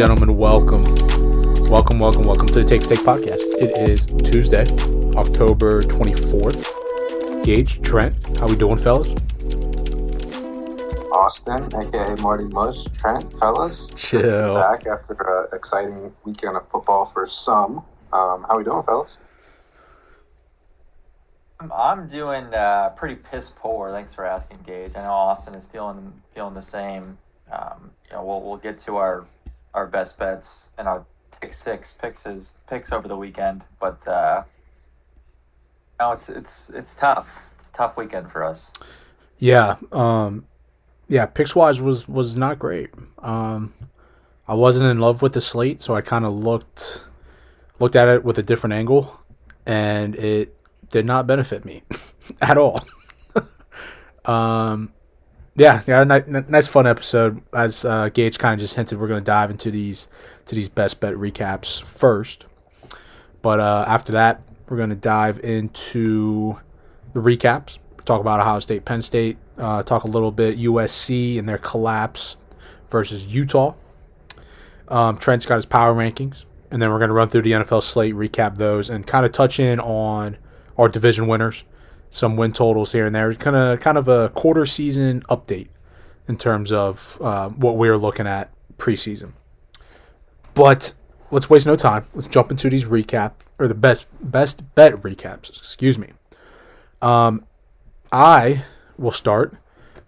Ladies and gentlemen, welcome. Welcome, welcome, welcome to the Take Take podcast. It is Tuesday, October 24th. Gage, Trent, how we doing, fellas? Austin, aka Marty Mush, Trent, fellas. Chill. Back after an exciting weekend of football for some. Um, how we doing, fellas? I'm- I'm doing uh, pretty piss poor. Thanks for asking, Gage. I know Austin is feeling feeling the same. Um, you know, we'll we'll get to our our best bets and our pick six picks is picks over the weekend, but uh, no, it's it's it's tough. It's a tough weekend for us. Yeah, um, yeah. Picks wise was was not great. Um, I wasn't in love with the slate, so I kind of looked looked at it with a different angle, and it did not benefit me at all. um, yeah, yeah. Ni- nice fun episode. As uh, Gage kind of just hinted, we're going to dive into these to these best bet recaps first, but uh, after that, we're going to dive into the recaps. Talk about Ohio State, Penn State. Uh, talk a little bit USC and their collapse versus Utah. Um, Trent's got his power rankings, and then we're going to run through the NFL slate, recap those, and kind of touch in on our division winners, some win totals here and there. Kind of, kind of a quarter season update in terms of uh, what we're looking at preseason. But let's waste no time. Let's jump into these recap or the best best bet recaps. Excuse me. Um, I will start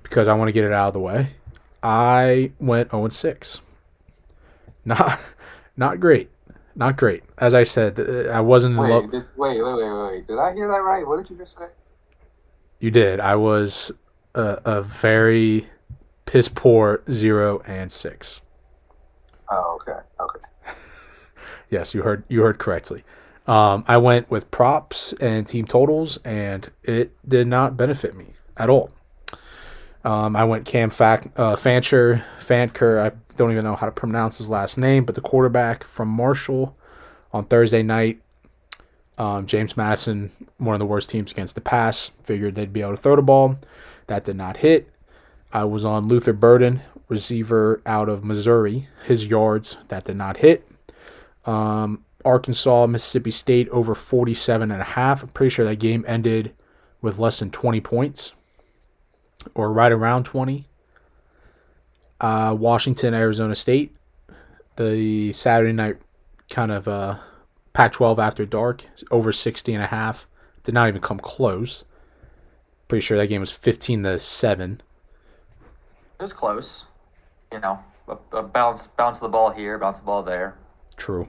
because I want to get it out of the way. I went 0 6. Not not great. Not great. As I said, uh, I wasn't Wait, love. did, wait, wait, wait, wait. Did I hear that right? What did you just say? You did. I was a, a very piss poor 0 and 6. Oh, okay, okay. Yes, you heard you heard correctly. Um, I went with props and team totals, and it did not benefit me at all. Um, I went Cam Fac, uh, Fancher, Fanker. I don't even know how to pronounce his last name, but the quarterback from Marshall on Thursday night. Um, James Madison, one of the worst teams against the pass. Figured they'd be able to throw the ball. That did not hit. I was on Luther Burden, receiver out of Missouri. His yards, that did not hit. Um, Arkansas, Mississippi State over 47 and a half. I'm pretty sure that game ended with less than 20 points or right around 20. Uh, Washington, Arizona State. The Saturday night kind of uh, Pac 12 after dark, over 60 and a half. Did not even come close. Pretty sure that game was 15 to 7. It was close. You know, a, a bounce bounce the ball here, bounce the ball there. True.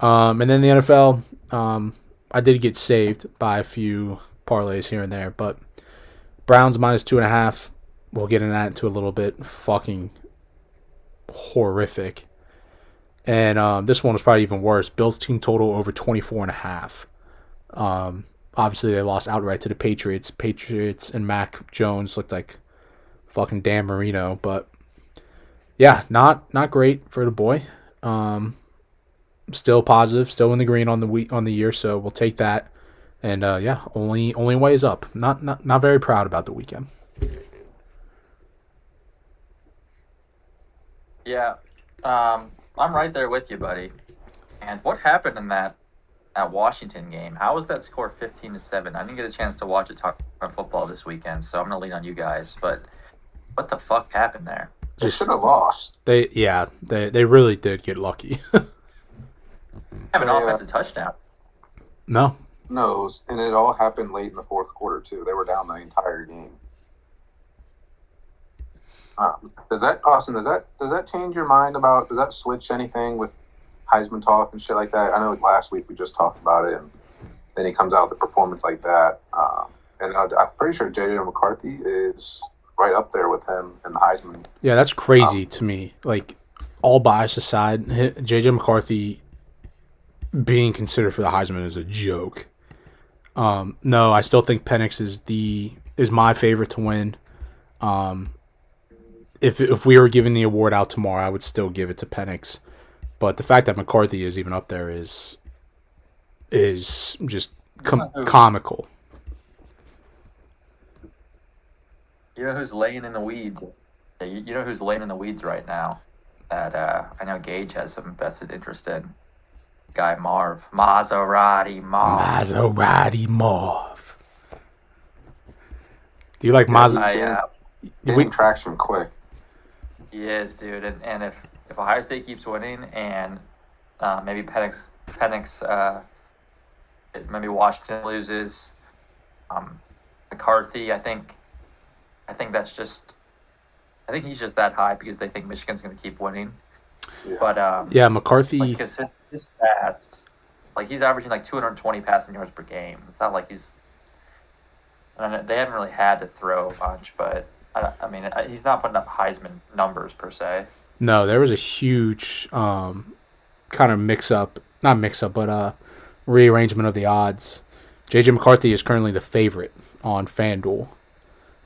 Um, and then the NFL, um, I did get saved by a few parlays here and there, but Browns minus two and a half. We'll get into that into a little bit. Fucking horrific. And um, this one was probably even worse. Bills team total over 24 and a half. Um, obviously, they lost outright to the Patriots. Patriots and Mac Jones looked like fucking Dan Marino, but yeah, not not great for the boy. Um, still positive, still in the green on the week on the year, so we'll take that. And uh, yeah, only only way is up. Not not not very proud about the weekend. Yeah, um, I'm right there with you, buddy. And what happened in that that Washington game? How was that score 15 to seven? I didn't get a chance to watch a ton of football this weekend, so I'm gonna lean on you guys. But what the fuck happened there? They should have lost. They yeah, they they really did get lucky. Have an Yeah. offensive touchdown. no, No, and it all happened late in the fourth quarter too. They were down the entire game. Um, does that Austin? Does that does that change your mind about? Does that switch anything with Heisman talk and shit like that? I know last week we just talked about it, and then he comes out with a performance like that. Um, and I, I'm pretty sure JJ McCarthy is right up there with him in the Heisman. yeah, that's crazy to me. Like all bias aside, JJ McCarthy being considered for the Heisman is a joke. Um, no, I still think Penix is the is my favorite to win. Um, if if we were giving the award out tomorrow, I would still give it to Penix. But the fact that McCarthy is even up there is is just com- comical. You know who's laying in the weeds? You, you know who's laying in the weeds right now? that uh, I know Gage has some vested interest in. Guy Marv, Maserati Marv. Maserati Marv. Do you like Yeah, Maserati? I, uh, Gaining traction quick. He is, dude. And, and if, if Ohio State keeps winning and uh, maybe Penix, Penix uh, maybe Washington loses, um, McCarthy, I think, I think that's just, I think he's just that high because they think Michigan's going to keep winning. Yeah. But um, Yeah, McCarthy. like because his, his stats, like he's averaging like 220 passing yards per game. It's not like he's. And they haven't really had to throw a bunch, but I, I mean, he's not putting up Heisman numbers per se. No, there was a huge um, kind of mix up, not mix up, but uh, rearrangement of the odds. JJ McCarthy is currently the favorite on FanDuel,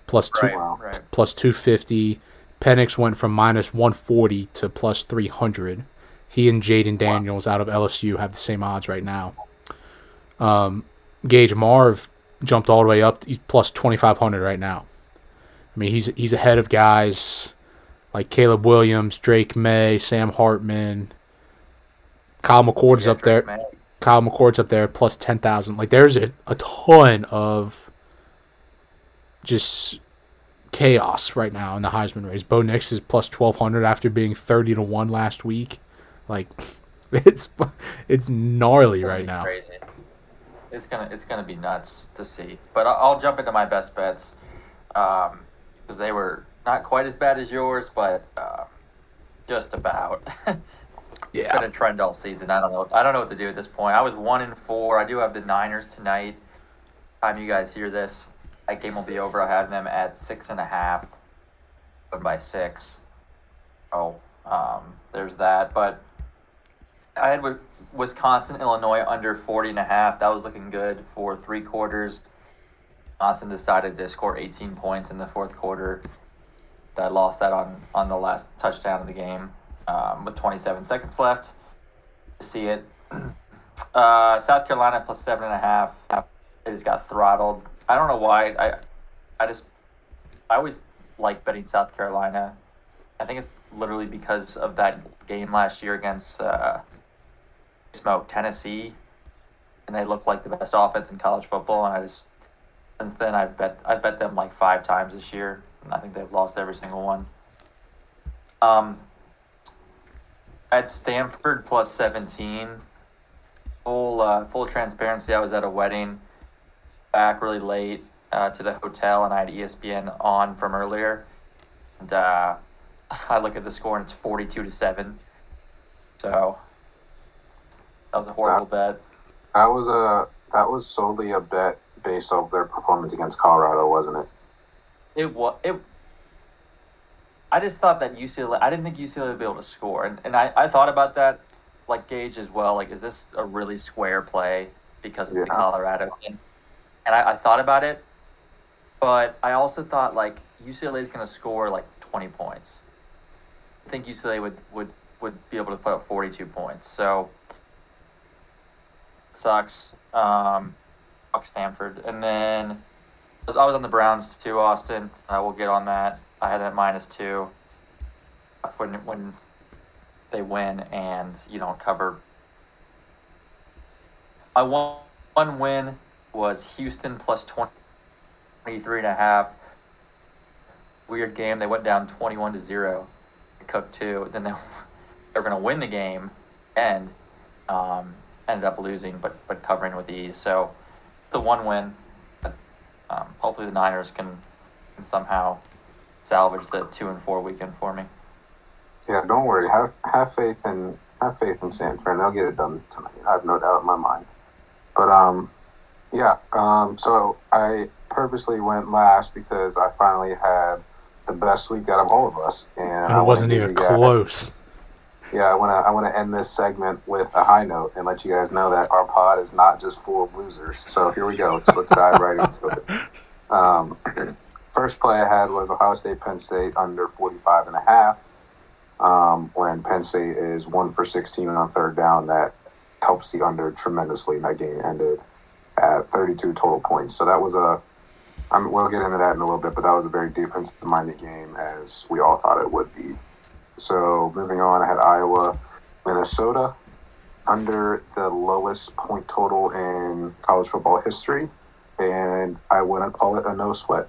plus two, Right, right. plus two fifty. Penix went from minus one forty to plus three hundred. He and Jayden Daniels out of LSU have the same odds right now. Um, Gage Marv jumped all the way up. He's plus twenty five hundred right now. I mean, he's he's ahead of guys like Caleb Williams, Drake Maye, Sam Hartman. Kyle McCord's Yeah, up there. Drake Maye. Kyle McCord's up there plus ten thousand. Like there's a, a ton of just chaos right now in the Heisman race. Bo Nix is plus twelve hundred after being thirty to one last week. Like it's it's gnarly It's right now. Crazy. It's gonna it's gonna be nuts to see. But I'll, I'll jump into my best bets um, because they were not quite as bad as yours, but uh, just about. It's been a trend all season. I don't know. I don't know what to do at this point. I was one in four. I do have the Niners tonight. Time you guys hear this, that game will be over. I have them at six and a half, but by six. Oh, um, there's that. But I had Wisconsin, Illinois under 40 and a half. That was looking good for three quarters. Wisconsin decided to score 18 points in the fourth quarter. I lost that on, on the last touchdown of the game um, with 27 seconds left. See it. Uh, South Carolina plus seven and a half. It just got throttled. I don't know why. I I just I always like betting South Carolina. I think it's literally because of that game last year against uh, Smoke Tennessee, and they looked like the best offense in college football. And I just since then I've bet I bet them like five times this year, and I think they've lost every single one. Um, at Stanford plus seventeen. Full uh, full transparency. I was at a wedding, back really late uh, to the hotel, and I had ESPN on from earlier, and uh, I look at the score and it's forty-two to seven. So that was a horrible bet. That was a that was solely a bet based off their performance against Colorado, wasn't it? It was it. I just thought that UCLA. I didn't think UCLA would be able to score, and and I, I thought about that, like Gage as well. Like, is this a really square play because of the Colorado thing? And I, I thought about it, but I also thought like UCLA is going to score like twenty points. I think UCLA would would would be able to put up forty two points. So sucks. Um, Stanford, and then. I was on the Browns too, Austin. I will get on that. I had that minus two. When when they win and you don't cover. My one one win was Houston plus 20, 23 and a half. Weird game. They went down twenty one to zero. to Cook two. Then they they were going to win the game, and um, ended up losing, but but covering with ease. So the one win. Um, hopefully, the Niners can, can somehow salvage the two and four weekend for me. Yeah, don't worry. Have have faith in have faith in San Fran. They'll get it done tonight. I have no doubt in my mind. But um, yeah. Um, so I purposely went last because I finally had the best week out of all of us, and, and I it wasn't even you guys- close. Yeah, I want to I want to end this segment with a high note and let you guys know that our pod is not just full of losers. So here we go. Let's, let's dive right into it. Um, first play I had was Ohio State Penn State under 45 and a half. Um, when Penn State is one for 16 and on third down, that helps the under tremendously. And that game ended at 32 total points. So that was a I mean, we'll get into that in a little bit, but that was a very defensive minded game as we all thought it would be. So moving on, I had Iowa, Minnesota, under the lowest point total in college football history, and I wouldn't call it a no sweat.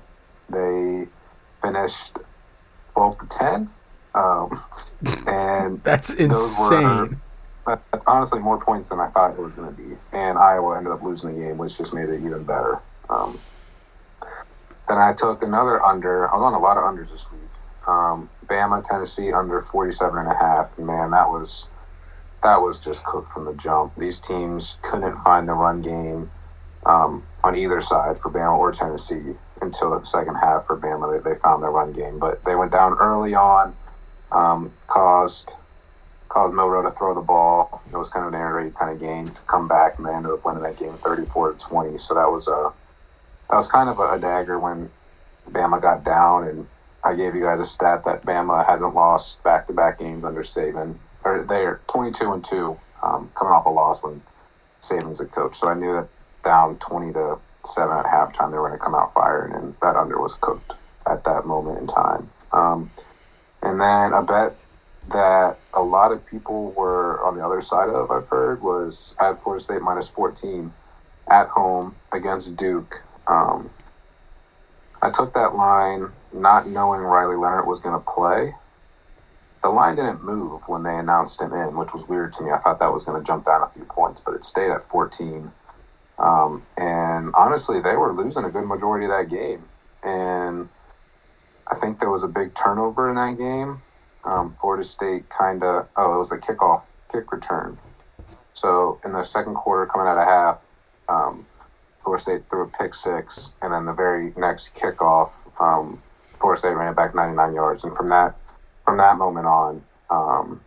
They finished twelve to ten, um, and That's Those were- insane. that's honestly more points than I thought it was going to be. And Iowa ended up losing the game, which just made it even better. Um, then I took another under. I was on a lot of unders this week. Um, Bama, Tennessee under 47 and a half. Man, that was that was just cooked from the jump. These teams couldn't find the run game um, on either side for Bama or Tennessee until the second half for Bama. They, they found their run game, but they went down early on, um, caused caused Milroe to throw the ball. It was kind of an air raid kind of game to come back, and they ended up winning that game 34 to 20. So that was a that was kind of a, a dagger when Bama got down. And I gave you guys a stat that Bama hasn't lost back to back games under Saban, or they're 22 and two, um, coming off a loss when Saban's a coach. So I knew that down 20 to seven at halftime they were going to come out firing, and that under was cooked at that moment in time. Um, and then a bet that a lot of people were on the other side of, I've heard, was at Florida State minus 14 at home against Duke. Um, I took that line not knowing Riley Leonard was going to play. The line didn't move when they announced him in, which was weird to me. I thought that was going to jump down a few points, but it stayed at 14. Um, and honestly, they were losing a good majority of that game. And I think there was a big turnover in that game um, Florida State kind of oh it was a kickoff kick return. So in the second quarter, coming out of half, um, Florida State threw a pick six, and then the very next kickoff, Florida State ran it back 99 yards, and from that from that moment on, um,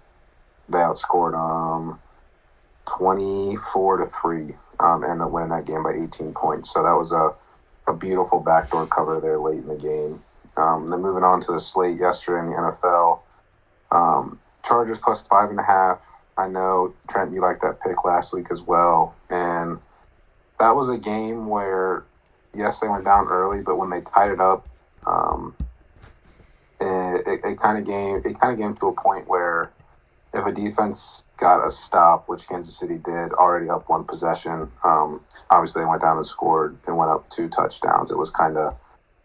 they outscored um, 24 to three, um, and ended up winning that game by 18 points. So that was a a beautiful backdoor cover there late in the game. Um, then moving on to the slate yesterday in the NFL. Um, Chargers plus five and a half. I know Trent, you liked that pick last week as well, and that was a game where, yes, they went down early, but when they tied it up, um, it, it, it kind of game it kind of came to a point where if a defense got a stop, which Kansas City did, already up one possession, um, obviously they went down and scored and went up two touchdowns. It was kind of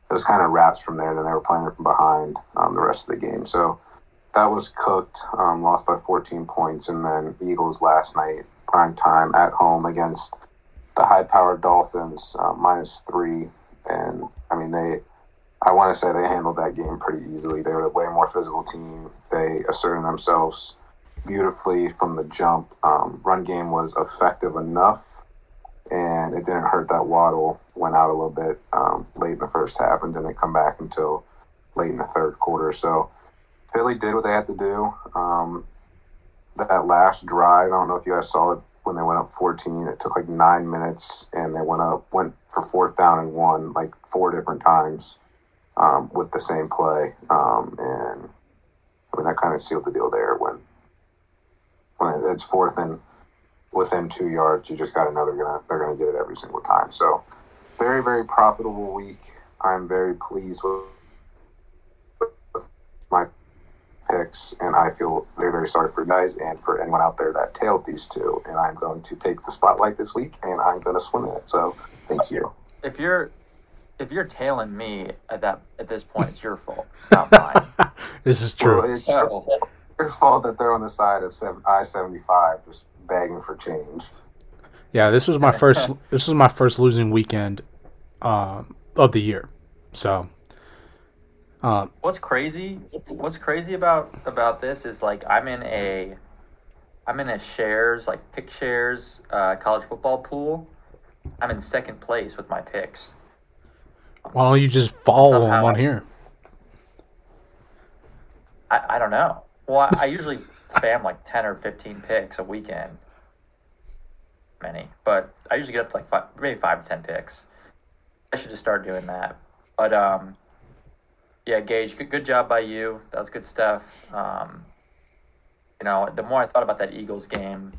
it was kind of wraps from there. Then they were playing from behind um, the rest of the game. So that was cooked, um, lost by 14 points, and then Eagles last night, prime time at home against the high-powered Dolphins, uh, minus three, and I mean they, I want to say they handled that game pretty easily. They were a way more physical team. They asserted themselves beautifully from the jump. Um, run game was effective enough, and it didn't hurt that Waddle went out a little bit um, late in the first half and didn't come back until late in the third quarter. So. Philly did what they had to do. Um, that last drive, I don't know if you guys saw it when they went up 14. It took like nine minutes, and they went up, went for fourth down and one like four different times um, with the same play. Um, and I mean that kind of sealed the deal there. When when it's fourth and within two yards, you just got to know they're gonna they're gonna get it every single time. So very very profitable week. I'm very pleased with my picks, and I feel very, very sorry for you guys and for anyone out there that tailed these two. And I'm going to take the spotlight this week, and I'm going to swim in it. So thank you. If you're if you're tailing me at that at this point, it's your fault. It's not mine. this is true. Well, it's your, So, your fault that they're on the side of I-75 just begging for change. Yeah, this was my first. this was my first losing weekend um, of the year. So, um, what's crazy? What's crazy about about this is like I'm in a I'm in a shares like pick shares uh, college football pool. I'm in second place with my picks. Why don't you just follow Somehow- on here? I, I don't know. Well, I, I usually spam like ten or fifteen picks a weekend. Many, but I usually get up to like five, maybe five to ten picks. I should just start doing that. But um, yeah, Gage, good, good job by you. That was good stuff. Um, you know, the more I thought about that Eagles game,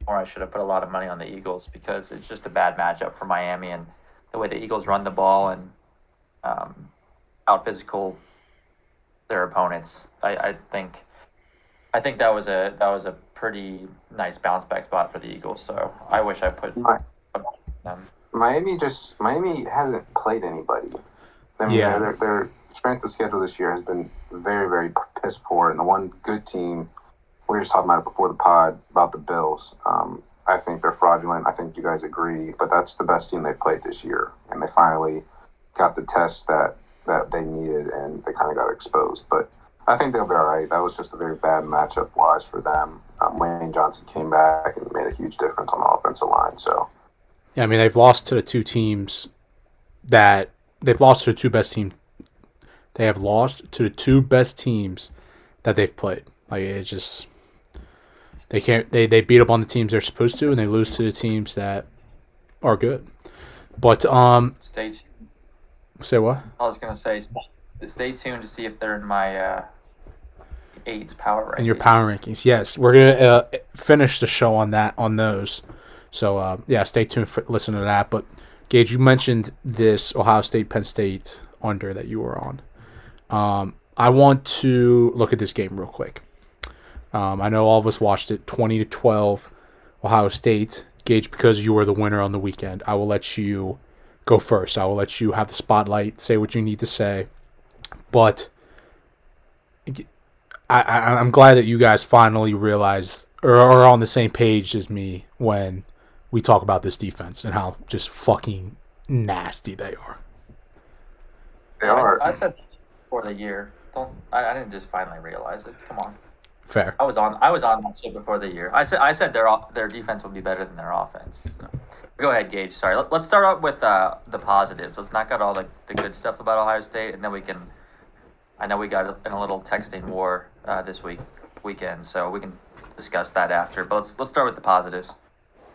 the more I should have put a lot of money on the Eagles because it's just a bad matchup for Miami and the way the Eagles run the ball and um, out physical their opponents. I, I think I think that was a that was a pretty nice bounce back spot for the Eagles. So I wish I put Right. them. Miami just Miami hasn't played anybody. I mean, Yeah. their, their strength of schedule this year has been very, very piss poor. And the one good team, we were just talking about it before the pod about the Bills. Um, I think they're fraudulent. I think you guys agree, but that's the best team they've played this year, and they finally got the test that that they needed, and they kind of got exposed. But I think they'll be all right. That was just a very bad matchup wise for them. Um, Lane Johnson came back and made a huge difference on the offensive line. So Yeah, I mean they've lost to the two teams that they've lost to the two best teams. They have lost to the two best teams that they've played. Like it's just they can't they they beat up on the teams they're supposed to, and they lose to the teams that are good. But um, Stay. t- say what? I was gonna say stay, stay tuned to see if they're in my uh, eight power rankings. In your power rankings, yes, we're gonna uh, finish the show on that on those. So uh, yeah, stay tuned for listen to that. But Gage, you mentioned this Ohio State Penn State under that you were on. Um, I want to look at this game real quick. Um, I know all of us watched it, twenty to twelve, Ohio State. Gage, because you were the winner on the weekend, I will let you go first. I will let you have the spotlight, say what you need to say. But I, I I'm glad that you guys finally realize or are on the same page as me when we talk about this defense and how just fucking nasty they are. they I, are. I said for the year. Don't I, I didn't just finally realize it. Come on. Fair. I was on. I was on that shit before the year. I said. I said their their defense would be better than their offense. So. Go ahead, Gage. Sorry. Let, let's start out with uh, the positives. Let's knock out all the, the good stuff about Ohio State, and then we can. I know we got in a little texting war uh, this week weekend, so we can discuss that after. But let's let's start with the positives.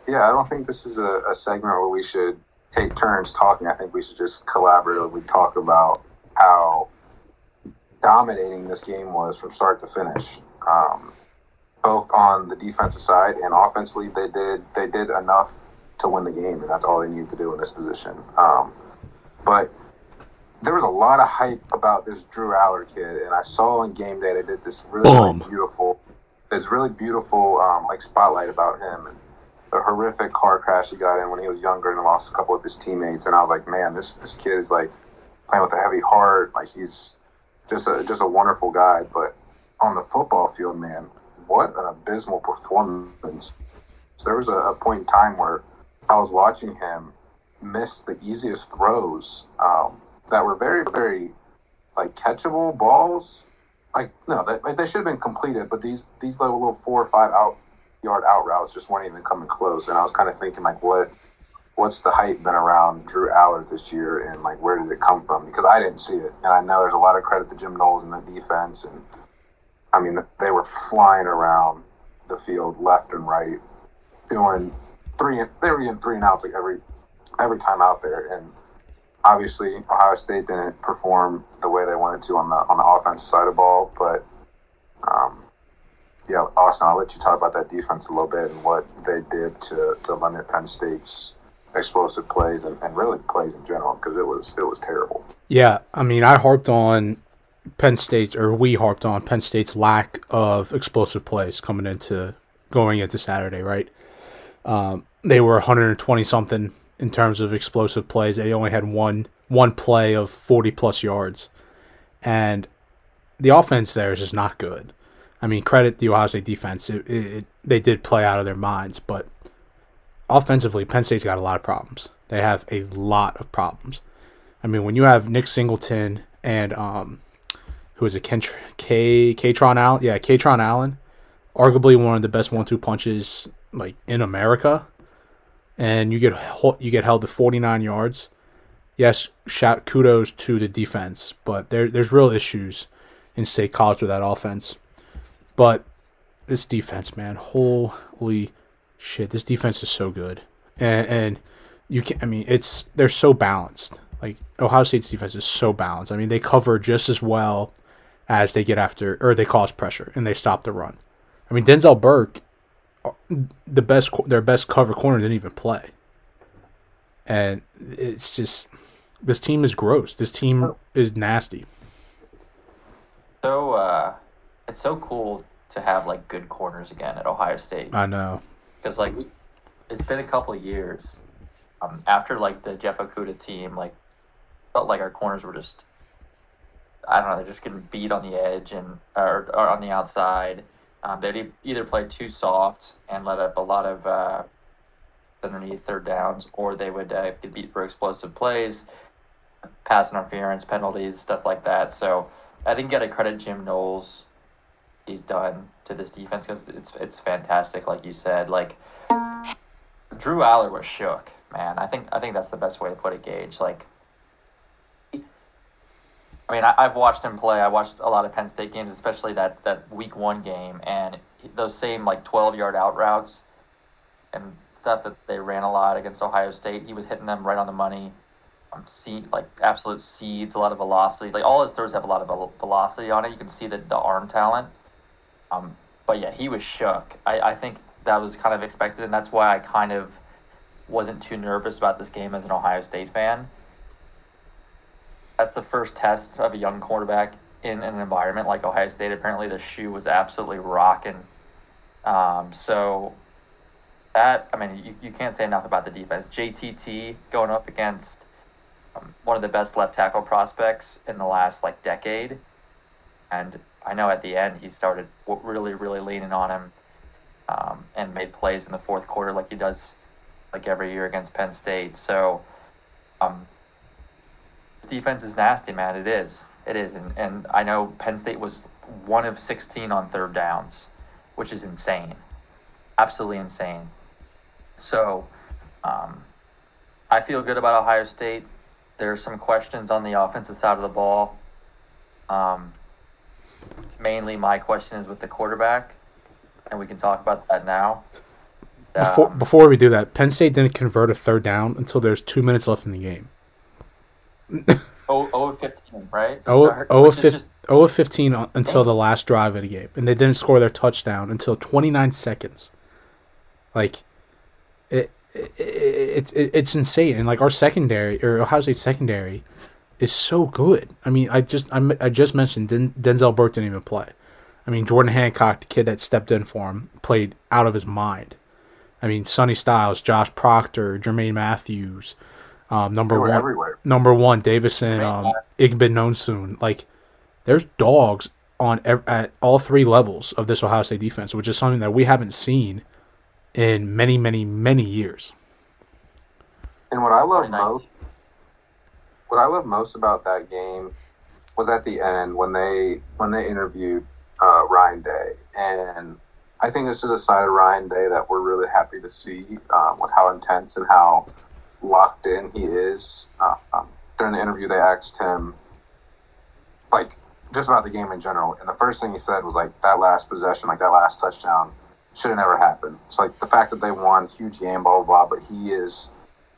Yeah, I don't think this is a, a segment where we should take turns talking. I think we should just collaboratively talk about how dominating this game was from start to finish. Um, both on the defensive side and offensively, they did they did enough to win the game, and that's all they needed to do in this position. Um, but there was a lot of hype about this Drew Allar kid, and I saw on game day they did this really, really beautiful, this really beautiful um, like spotlight about him and the horrific car crash he got in when he was younger and lost a couple of his teammates. And I was like, man, this this kid is like playing with a heavy heart. Like he's just a just a wonderful guy. But on the football field, man, what an abysmal performance. There was a, a point in time where I was watching him miss the easiest throws um, that were very, very like catchable balls. Like no, that like, they should have been completed, but these these little, little four or five out yard out routes just weren't even coming close. And I was kind of thinking like, what what's the hype been around Drew Allar this year, and like where did it come from? Because I didn't see it, and I know there's a lot of credit to Jim Knowles and the defense, and I mean they were flying around the field left and right, doing three. and- They were getting three and outs like every every time out there, and obviously Ohio State didn't perform the way they wanted to on the on the offensive side of the ball, but. Um, yeah, Austin, I'll let you talk about that defense a little bit and what they did to, to limit Penn State's explosive plays and, and really plays in general because it was it was terrible. Yeah, I mean, I harped on Penn State, or we harped on Penn State's lack of explosive plays coming into going into Saturday, right? Um, they were 120 something in terms of explosive plays. They only had one one play of 40 plus yards, and the offense there is just not good. I mean, credit the Ohio State defense; it, it, it, they did play out of their minds, but offensively, Penn State's got a lot of problems. They have a lot of problems. I mean, when you have Nick Singleton and um, who is it, Kent- K Kaytron Allen? Yeah, Kaytron Allen, arguably one of the best one-two punches like in America, and you get you get held to 49 yards. Yes, shout kudos to the defense, but there there's real issues in state college with that offense. But this defense, man, holy shit, this defense is so good, and, and you can I mean, it's they're so balanced. Like Ohio State's defense is so balanced. I mean, they cover just as well as they get after or they cause pressure and they stop the run. I mean, Denzel Burke, the best their best cover corner didn't even play, and it's just this team is gross. This team So- is nasty. So uh, it's so cool to have like good corners again at Ohio State I know. because like it's been a couple of years um, after like the Jeff Okudah team like felt like our corners were just I don't know they're just getting beat on the edge and or, or on the outside. Um, they'd either play too soft and let up a lot of uh, underneath third downs, or they would uh, get beat for explosive plays, pass interference, penalties, stuff like that. So I think you got to credit Jim Knowles. He's done to this defense because it's it's fantastic, like you said. Like Drew Allar was shook, man. I think I think that's the best way to put it, Gage. Like, I mean, I, I've watched him play. I watched a lot of Penn State games, especially that that Week One game, and those same like twelve yard out routes and stuff that they ran a lot against Ohio State. He was hitting them right on the money. Um, seed like absolute seeds, a lot of velocity. Like all his throws have a lot of velocity on it. You can see the the arm talent. Um, but yeah, he was shook. I, I think that was kind of expected, and that's why I kind of wasn't too nervous about this game as an Ohio State fan. That's the first test of a young quarterback in an environment like Ohio State. Apparently, the shoe was absolutely rocking. Um, so that I mean, you, you can't say enough about the defense. JTT going up against um, one of the best left tackle prospects in the last like decade, and I know at the end he started really really leaning on him, um, and made plays in the fourth quarter like he does like every year against Penn State. So, um, this defense is nasty, man. It is. It is, and and I know Penn State was one of sixteen on third downs, which is insane, absolutely insane. So, um, I feel good about Ohio State. There's some questions on the offensive side of the ball. Um, mainly, my question is with the quarterback, and we can talk about that now. Before, Um, before we do that, Penn State didn't convert a third down until there's two minutes left in the game. Oh, oh, 15, right? To Oh, start, oh, which is fif- just- oh of 15 on- until the last drive of the game, and they didn't score their touchdown until 29 seconds. Like, it, it, it's it, it's insane, and like our secondary or Ohio State secondary is so good. I mean, I just I, I just mentioned Den- Denzel Burke didn't even play. I mean, Jordan Hancock, the kid that stepped in for him, played out of his mind. I mean, Sonny Styles, Josh Proctor, Jermaine Mathews, um, number They were one, everywhere. number one, Davison, Right. um, Igbinosun. Like, there's dogs on ev- at all three levels of this Ohio State defense, which is something that we haven't seen in many, many, many years. And what I love most, what I love most about that game was at the end when they when they interviewed uh, Ryan Day, and I think this is a side of Ryan Day that we're really happy to see um, with how intense and how locked in he is. Uh, um, during the interview, they asked him like just about the game in general, and the first thing he said was like that last possession, like that last touchdown, should have never happened. It's like the fact that they won, huge game, blah blah blah, but he is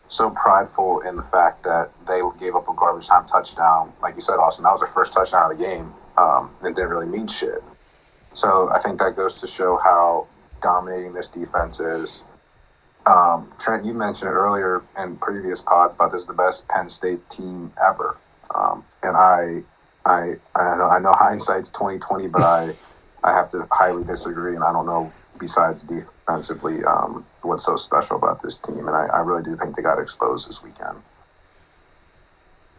so prideful in the fact that they gave up a garbage time touchdown. Like you said, Austin, that was their first touchdown of the game. Um, didn't really mean shit. So I think that goes to show how dominating this defense is. Um, Trent, you mentioned it earlier in previous pods about this is the best Penn State team ever. Um, and I, I, I know, I know hindsight's twenty twenty, but I, I have to highly disagree, and I don't know besides defensively, um, what's so special about this team. And I, I really do think they got exposed this weekend.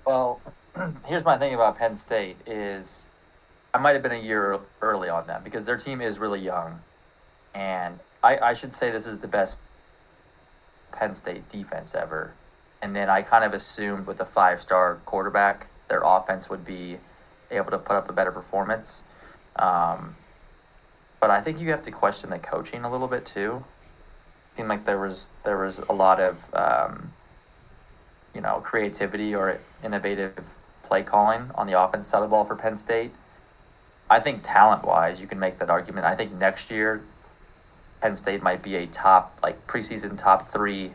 Well, here's my thing about Penn State is I might have been a year early on them because their team is really young, and I, I should say this is the best Penn State defense ever. And then I kind of assumed with a five star quarterback, their offense would be able to put up a better performance. Um, but I think you have to question the coaching a little bit too. seemed like there was there was a lot of um, you know creativity or innovative play calling on the offense side of the ball for Penn State. I think talent wise, you can make that argument. I think next year, Penn State might be a top like preseason top three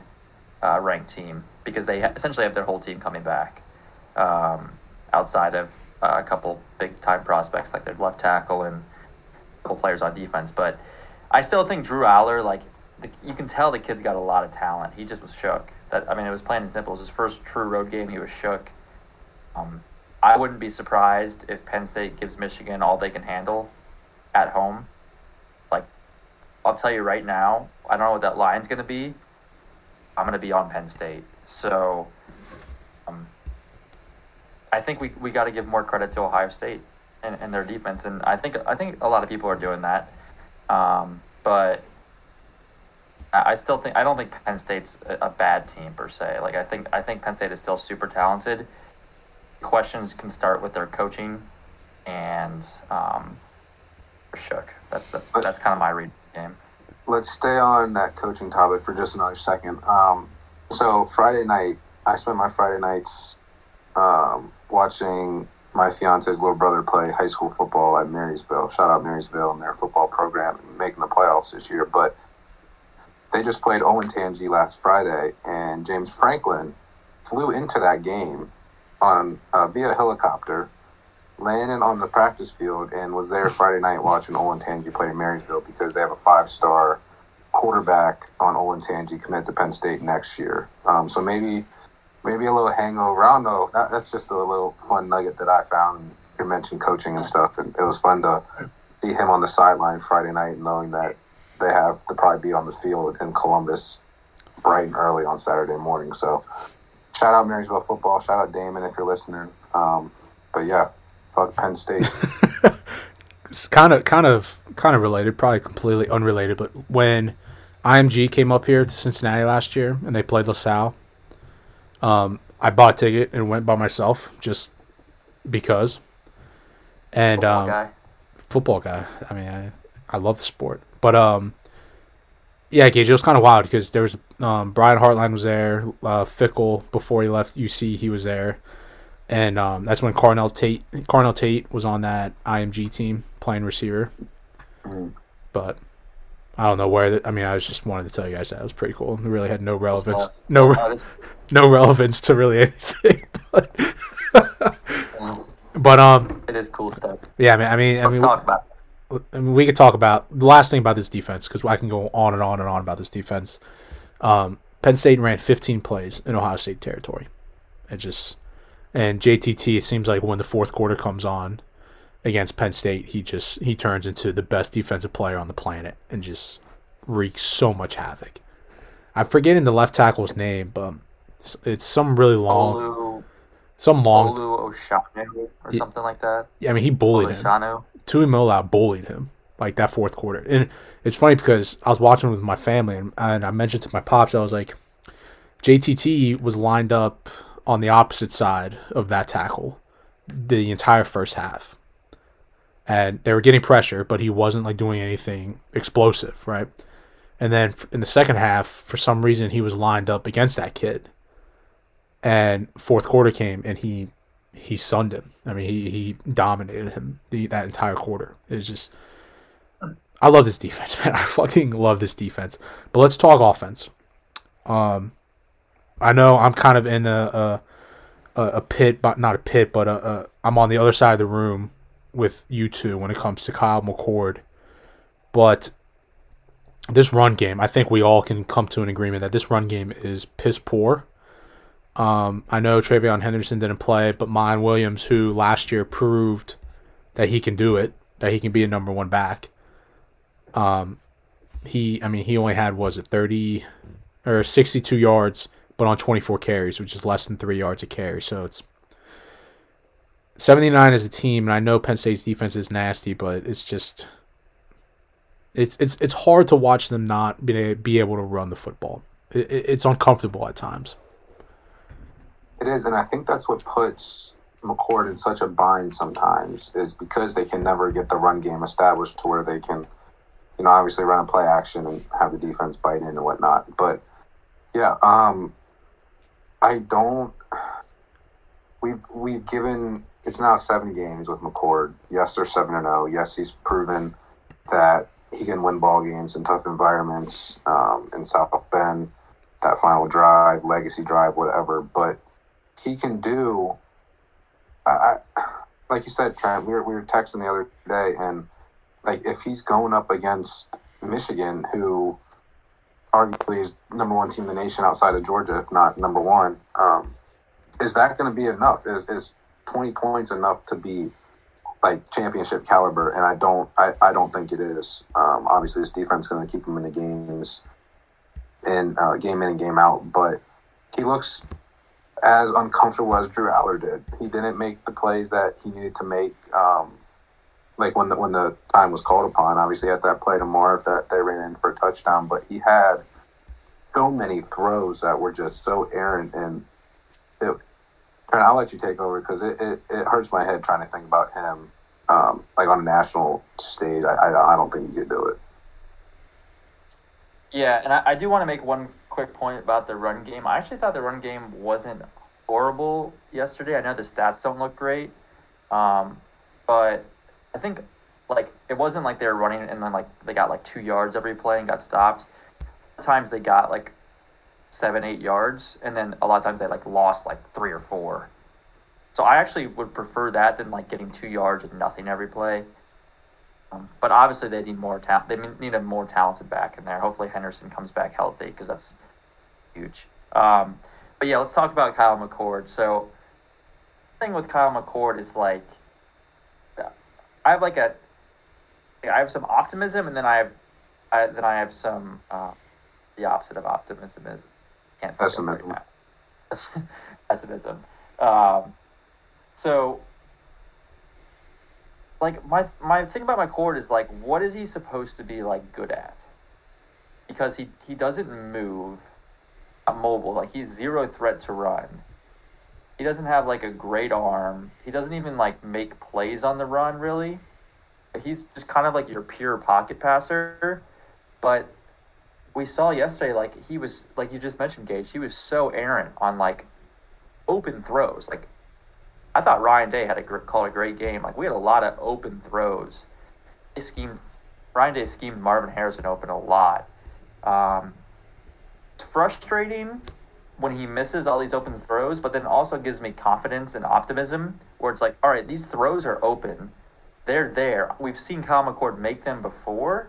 uh, ranked team because they essentially have their whole team coming back, um, outside of uh, a couple big time prospects like their left tackle and a couple players on defense. But I still think Drew Allar, like the, you can tell the kid's got a lot of talent. He just was shook. That I mean, it was plain and simple. It was his first true road game. He was shook. Um, I wouldn't be surprised if Penn State gives Michigan all they can handle at home. I'll tell you right now, I don't know what that line's going to be. I'm going to be on Penn State. So um, I think we, we got to give more credit to Ohio State and, and their defense. And I think I think a lot of people are doing that. Um, but I still think I don't think Penn State's a bad team per se. Like I think I think Penn State is still super talented. Questions can start with their coaching, and um, shook. That's that's that's kind of my read game. Let's stay on that coaching topic for just another second. Um, so Friday night, I spent my Friday nights um, watching my fiance's little brother play high school football at Marysville. Shout out Marysville and their football program making the playoffs this year. But they just played Olentangy last Friday, and James Franklin flew into that game on uh, via helicopter, landed on the practice field, and was there Friday night watching Olentangy play in Marysville because they have a five-star quarterback on Olentangy commit to Penn State next year. Um, so maybe maybe a little hangover. I don't know. That, that's just a little fun nugget that I found. You mentioned coaching and stuff, and it was fun to see him on the sideline Friday night, knowing that they have to probably be on the field in Columbus bright and early on Saturday morning. So shout out Marysville football. Shout out Damon if you're listening. Um, but yeah, fuck Penn State. it's kind of, kind of, kind of related. Probably completely unrelated. But when IMG came up here to Cincinnati last year and they played LaSalle, um, I bought a ticket and went by myself just because. And football um, guy. football guy. I mean, I, I love the sport. But um, yeah, Gage, it was kind of wild because there was um, Brian Hartline was there, uh, Fickell before he left UC, he was there, and um, that's when Carnell Tate Carnell Tate was on that IMG team playing receiver. Mm. But I don't know where. The, I mean, I was just wanted to tell you guys that it was pretty cool. It really had no relevance, no, no relevance to really anything. But, but um, it is cool stuff. Yeah, I mean, I mean, let's I mean, talk about I mean, we could talk about the last thing about this defense because I can go on and on and on about this defense. Um, Penn State ran 15 plays in Ohio State territory. It just and JTT. It seems like when the fourth quarter comes on against Penn State, he just he turns into the best defensive player on the planet and just wreaks so much havoc. I'm forgetting the left tackle's name, but it's, it's some really long, Olu, some long Olu Fashanu or something like that. Yeah, I mean he bullied Oshano. him. Tuimoloau bullied him like that fourth quarter. And it's funny because I was watching with my family and, and I mentioned to my pops, I was like, JTT was lined up on the opposite side of that tackle the entire first half. And they were getting pressure, but he wasn't like doing anything explosive, right? And then in the second half, for some reason, he was lined up against that kid. And fourth quarter came, and he he sunned him. I mean, he he dominated him the that entire quarter. It's just, I love this defense, man. I fucking love this defense. But let's talk offense. Um, I know I'm kind of in a a, a pit, but not a pit, but a, a, I'm on the other side of the room with you two when it comes to Kyle McCord. But this run game, I think we all can come to an agreement that this run game is piss poor. Um, I know TreVeyon Henderson didn't play, but Miyan Williams, who last year proved that he can do it, that he can be a number one back. Um, he, I mean, he only had was it thirty or sixty-two yards, but on twenty-four carries, which is less than three yards a carry. So it's seventy-nine as a team, and I know Penn State's defense is nasty, but it's just it's it's it's hard to watch them not be be able to run the football. It, it's uncomfortable at times. It is, and I think that's what puts McCord in such a bind sometimes is because they can never get the run game established to where they can, you know, obviously run a play action and have the defense bite in and whatnot. But yeah, um, I don't. We've we've given it's now seven games with McCord. Yes, they're seven and zero. Oh. Yes, he's proven that he can win ball games in tough environments um, in South Bend. That final drive, legacy drive, whatever. But he can do. I, like you said, Trent. We were we were texting the other day, and like if he's going up against Michigan, who arguably is number one team in the nation outside of Georgia, if not number one, um, is that going to be enough? Is is twenty points enough to be like championship caliber, and I don't I, I don't think it is. Um, obviously, this defense is going to keep him in the games and uh, game in and game out, but he looks as uncomfortable as Drew Allar did. He didn't make the plays that he needed to make. Um, like when the when the time was called upon, obviously at that play to Marv that they ran in for a touchdown, but he had so many throws that were just so errant and it, I'll let you take over because it, it, it, hurts my head trying to think about him um, like on a national stage. I, I, I don't think he could do it. Yeah, and I, I do want to make one quick point about the run game. I actually thought the run game wasn't horrible yesterday. I know the stats don't look great, um, but I think like it wasn't like they were running and then like they got like two yards every play and got stopped. Times they got like seven, eight yards, and then a lot of times they like lost like three or four. So I actually would prefer that than like getting two yards and nothing every play. Um, but obviously they need more talent. They need a more talented back in there. Hopefully Henderson comes back healthy because that's huge. Um, but yeah, let's talk about Kyle McCord. So thing with Kyle McCord is like I have like a I have some optimism, and then I have I, then I have some uh, the opposite of optimism is can't pessimism. pessimism. Um, so, like my my thing about McCord is like, what is he supposed to be like good at? Because he he doesn't move, a mobile. Like he's zero threat to run. He doesn't have like a great arm. He doesn't even like make plays on the run really. He's just kind of like your pure pocket passer, but we saw yesterday, like he was, like you just mentioned, Gage, he was so errant on like open throws. Like I thought Ryan Day had a called a great game. Like we had a lot of open throws. They schemed Ryan Day schemed Marvin Harrison open a lot. Um, it's frustrating when he misses all these open throws, but then also gives me confidence and optimism where it's like, all right, these throws are open. They're there. We've seen Kyle McCord make them before.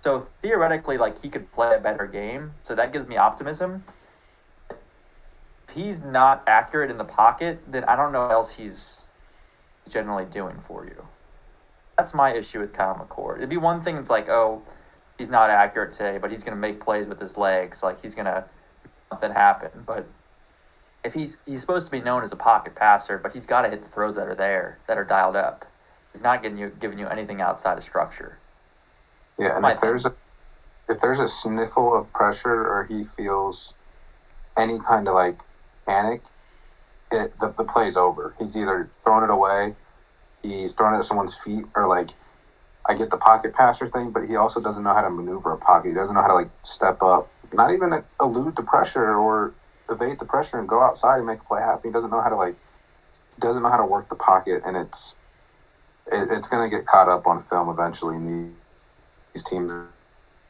So theoretically, like he could play a better game. So that gives me optimism. If he's not accurate in the pocket, then I don't know what else he's generally doing for you. That's my issue with Kyle McCord. It'd be one thing. It's like, oh, he's not accurate today, but he's to make plays with his legs. Like he's to something happen. But if he's he's supposed to be known as a pocket passer, but he's got to hit the throws that are there, that are dialed up. He's not getting you giving you anything outside of structure. Yeah, and if there's a if there's a sniffle of pressure or he feels any kind of like panic, it the, the play's over. He's either throwing it away, he's throwing it at someone's feet, or like I get the pocket passer thing, but he also doesn't know how to maneuver a pocket. He doesn't know how to like step up, not even elude the pressure or evade the pressure and go outside and make a play happen. He doesn't know how to like doesn't know how to work the pocket, and it's it, it's going to get caught up on film eventually. And the these teams are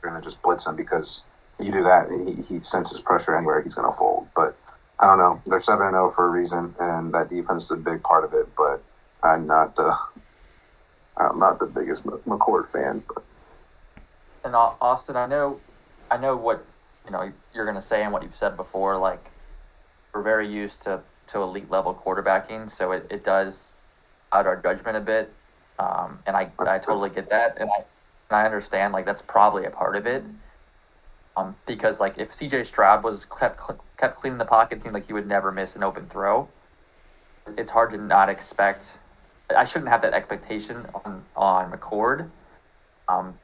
going to just blitz him because you do that, he, he senses pressure anywhere, he's going to fold. But I don't know. They're seven zero oh for a reason, and that defense is a big part of it. But I'm not the I'm not the biggest McCord fan. But. And Austin, I know, I know what you know you're going to say and what you've said before. Like we're very used to to elite level quarterbacking, so it, it does out our judgment a bit. Um, and I I totally get that, and I and I understand like that's probably a part of it. Um, because like if CJ Stroud was kept kept cleaning the pocket, seemed like he would never miss an open throw. It's hard to not expect. I shouldn't have that expectation on on McCord. Um,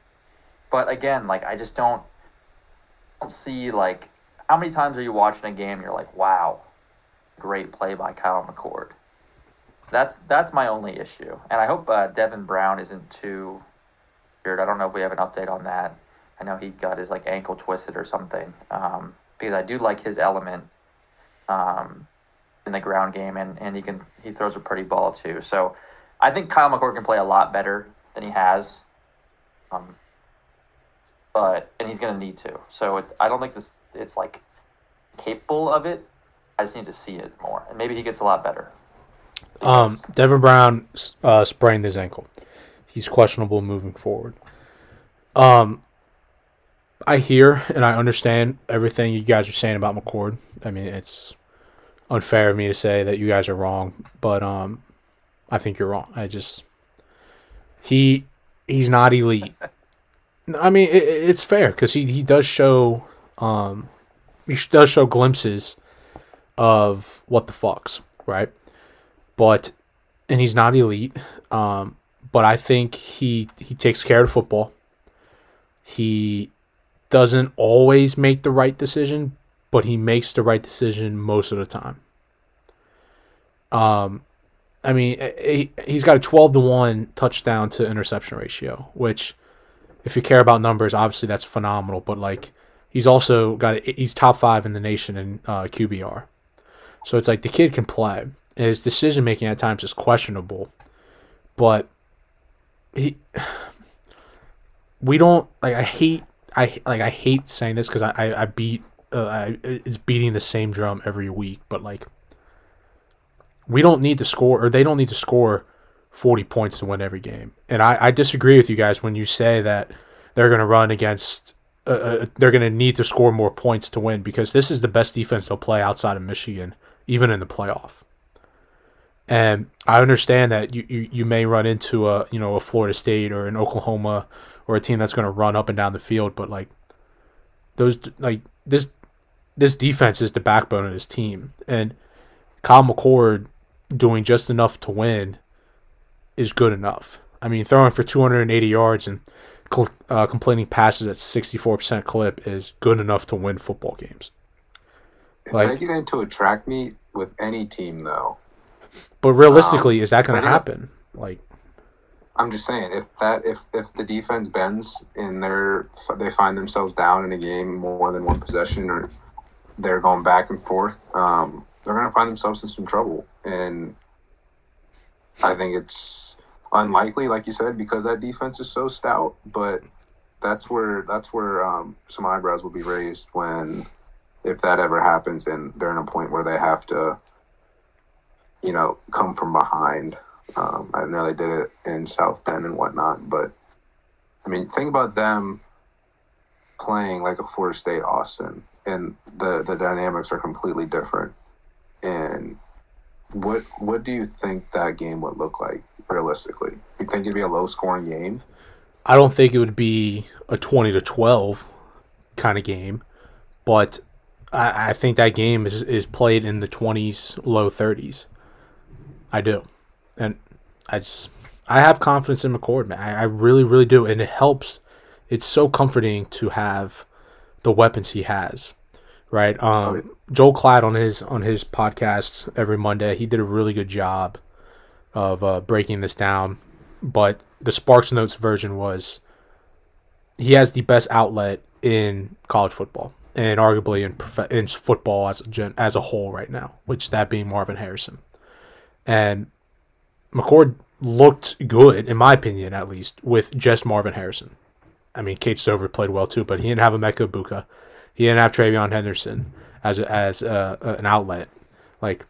but again, like I just don't don't see like how many times are you watching a game and you're like, wow, great play by Kyle McCord. That's that's my only issue, and I hope uh, Devin Brown isn't too weird. I don't know if we have an update on that. I know he got his like ankle twisted or something. Um, because I do like his element um, in the ground game, and, and he can he throws a pretty ball too. So I think Kyle McCord can play a lot better than he has. Um, but and he's gonna need to. So it, I don't think this it's like capable of it. I just need to see it more, and maybe he gets a lot better. Um, Devin Brown uh, sprained his ankle he's questionable moving forward. Um, I hear and I understand everything you guys are saying about McCord. I mean, it's unfair of me to say that you guys are wrong, but um, I think you're wrong. I just he he's not elite. I mean, it, it's fair because he, he does show um he does show glimpses of what the fucks right, but and he's not elite. Um, but I think he he takes care of football. He doesn't always make the right decision, but he makes the right decision most of the time. Um, I mean, he, he's got a 12 to 1 touchdown to interception ratio, which, if you care about numbers, obviously that's phenomenal. But, like, he's also got, he's top five in the nation in uh, QBR. So it's like the kid can play. His decision making at times is questionable, but he, we don't, like, I hate, I like, I hate saying this because I, I, I beat, uh, I, it's beating the same drum every week, but, like, we don't need to score, or they don't need to score 40 points to win every game. And I, I disagree with you guys when you say that they're going to run against, uh, uh they're going to need to score more points to win because this is the best defense they'll play outside of Michigan, even in the playoff. And I understand that you, you, you may run into a you know a Florida State or an Oklahoma or a team that's going to run up and down the field, but like those like this this defense is the backbone of this team, and Kyle McCord doing just enough to win is good enough. I mean, throwing for 280 yards and uh, completing passes at 64% clip is good enough to win football games. If like, they get into a track meet with any team, though. But realistically, um, is that going to happen? Like, I'm just saying, if that if if the defense bends and they're they find themselves down in a game more than one possession, or they're going back and forth, um, they're going to find themselves in some trouble. And I think it's unlikely, like you said, because that defense is so stout. But that's where that's where um, some eyebrows will be raised when if that ever happens and they're in a point where they have to, you know, come from behind. Um, I know they did it in South Bend and whatnot, but I mean, think about them playing like a Florida State Austin, and the the dynamics are completely different. And what what do you think that game would look like realistically? You think it'd be a low scoring game? I don't think it would be a twenty to twelve kind of game, but I, I think that game is, is played in the twenties, low thirties. I do, and I just I have confidence in McCord, man. I, I really, really do, and it helps. It's so comforting to have the weapons he has right? Um, Joel Klatt on his on his podcast every Monday, he did a really good job of uh, breaking this down. But the Sparks Notes version was he has the best outlet in college football and arguably in prof- in football as a gen- as a whole right now, which that being Marvin Harrison. And McCord looked good, in my opinion, at least, with just Marvin Harrison. I mean, Cade Stover played well too, but he didn't have Emeka Egbuka. He didn't have TreVeyon Henderson as as uh, an outlet. Like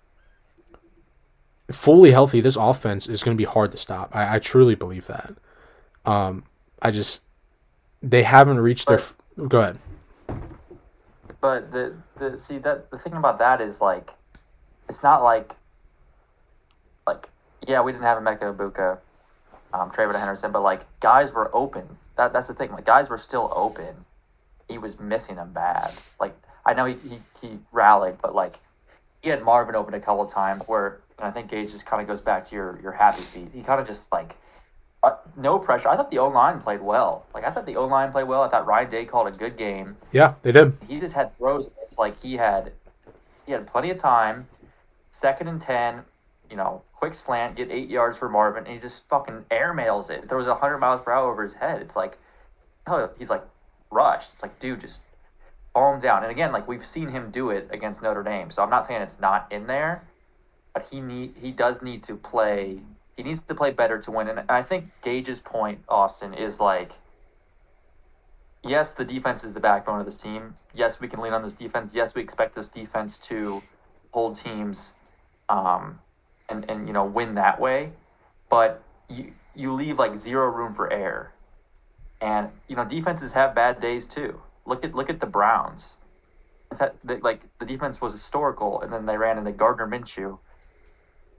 fully healthy, this offense is going to be hard to stop. I, I truly believe that. Um, I just they haven't reached but, their. Go ahead. But the the see that the thing about that is like, it's not like. Like yeah, we didn't have a Emeka Egbuka, um, TreVeyon Henderson, but like guys were open. That that's the thing. Like guys were still open he was missing him bad. Like I know he, he, he rallied, but like he had Marvin open a couple times where and I think Gage just kind of goes back to your your happy feet. He kind of just like uh, no pressure. I thought the O line played well. Like I thought the O line played well. I thought Ryan Day called a good game. Yeah, they did. He just had throws. It's like he had he had plenty of time. Second and ten, you know, quick slant, get eight yards for Marvin, and he just fucking airmails it. There was hundred miles per hour over his head. It's like, oh, he's like rushed. It's like, dude, just calm down. And again, like we've seen him do it against Notre Dame. So I'm not saying it's not in there, but he need he does need to play. He needs to play better to win. And I think Gage's point, Austin, is like, yes, the defense is the backbone of this team. Yes, we can lean on this defense. Yes, we expect this defense to hold teams, um, and and you know win that way. But you you leave like zero room for error and you know, defenses have bad days too. Look at look at the Browns. Like the defense was historical, and then they ran into Gardner Minshew.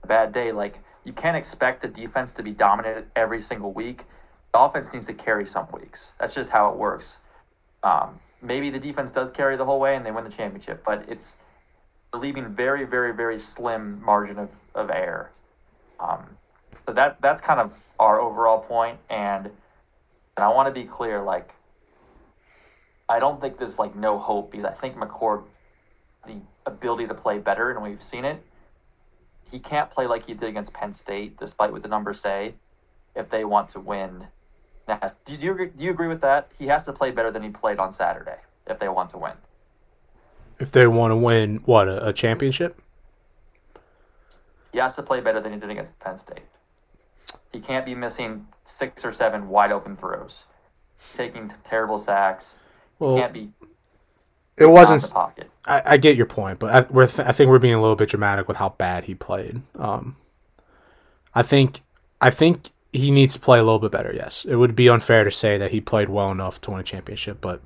A bad day, like you can't expect the defense to be dominant every single week. The offense needs to carry some weeks. That's just how it works. Um, maybe the defense does carry the whole way and they win the championship, but it's leaving very, very, very slim margin of, of error. Um, so that that's kind of our overall point, and and I want to be clear, like I don't think there's like no hope because I think McCord the ability to play better, and we've seen it. He can't play like he did against Penn State, despite what the numbers say, if they want to win. Now, do you agree, do you agree with that? He has to play better than he played on Saturday if they want to win. If they want to win, what a, a championship? He has to play better than he did against Penn State. He can't be missing six or seven wide open throws, taking terrible sacks. Well, he can't be it wasn't. the pocket. I, I get your point, but I, we're th- I think we're being a little bit dramatic with how bad he played. Um, I think I think he needs to play a little bit better. Yes, it would be unfair to say that he played well enough to win a championship, but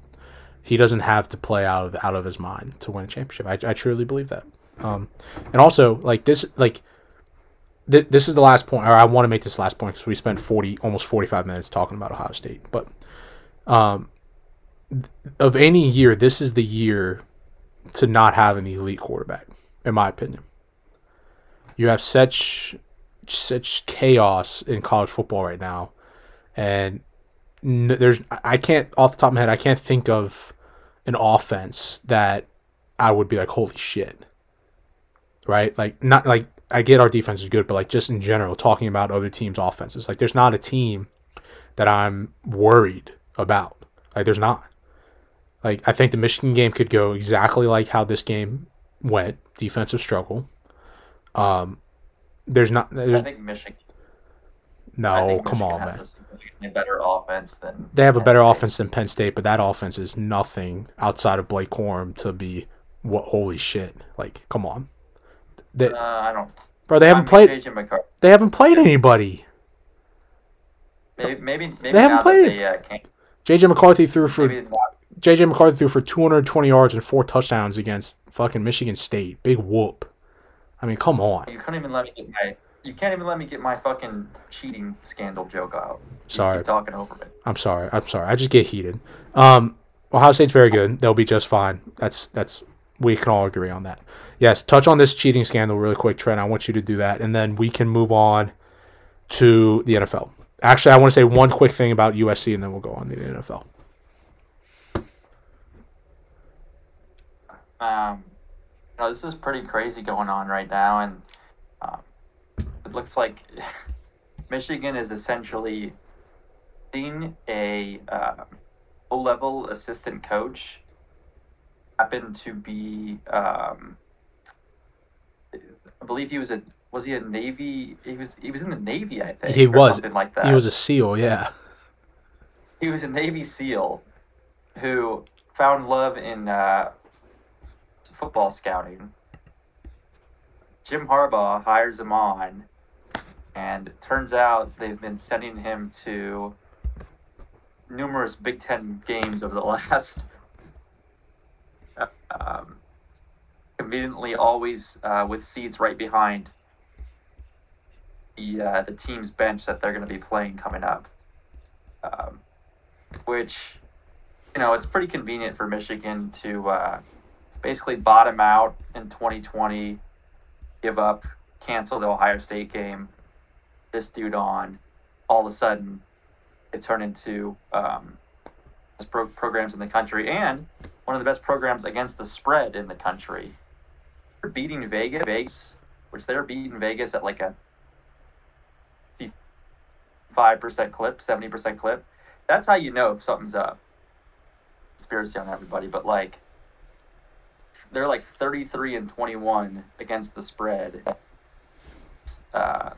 he doesn't have to play out of out of his mind to win a championship. I, I truly believe that. Um, and also like this like th- this is the last point, or I want to make this last point because we spent forty almost forty five minutes talking about Ohio State, but um, th- of any year, this is the year to not have an elite quarterback, in my opinion. You have such such chaos in college football right now, and there's I can't off the top of my head I can't think of an offense that I would be like holy shit, right? Like not like I get our defense is good, but like just in general talking about other teams' offenses, like there's not a team that I'm worried about. Like there's not. Like I think the Michigan game could go exactly like how this game went, defensive struggle. Um, there's not. I think Michigan. I no, think come Michigan on, man. a significantly better offense than They have a better State. offense than Penn State, but that offense is nothing outside of Blake Corum to be what. Holy shit! Like, come on, they, Uh, I don't. bro. They haven't I played. They haven't played anybody. Maybe maybe maybe They haven't played. they uh. JJ McCarthy threw for JJ McCarthy threw for 220 yards and four touchdowns against fucking Michigan State. Big whoop. I mean, come on. You couldn't even let me get my. You can't even let me get my fucking cheating scandal joke out. You Sorry. keep talking over me. I'm sorry. I'm sorry. I just get heated. Um, Ohio State's very good. They'll be just fine. That's that's we can all agree on that. Yes. Touch on this cheating scandal really quick, Trent. I want you to do that, and then we can move on to the NFL. Actually, I want to say one quick thing about USC, and then we'll go on to the NFL. Um, this is pretty crazy going on right now, and um, it looks like Michigan is essentially seeing a um, low-level assistant coach. happen to be, um, I believe he was a was he a Navy? He was he was in the Navy, I think. He was. something like that. He was a SEAL. Yeah. he was a Navy SEAL who found love in uh, football scouting. Jim Harbaugh hires him on, and it turns out they've been sending him to numerous Big Ten games over the last. Um, conveniently, always uh, with seats right behind the uh, the team's bench that they're going to be playing coming up um, which you know it's pretty convenient for Michigan to uh, basically bottom out in 2020, give up, cancel the Ohio State game, this dude on, all of a sudden it turned into um, best pro- programs in the country and one of the best programs against the spread in the country. Beating Vegas, which they're beating Vegas at like a five percent clip, seventy percent clip. That's how you know if something's up. Conspiracy on everybody, but like they're like thirty three and twenty one against the spread uh,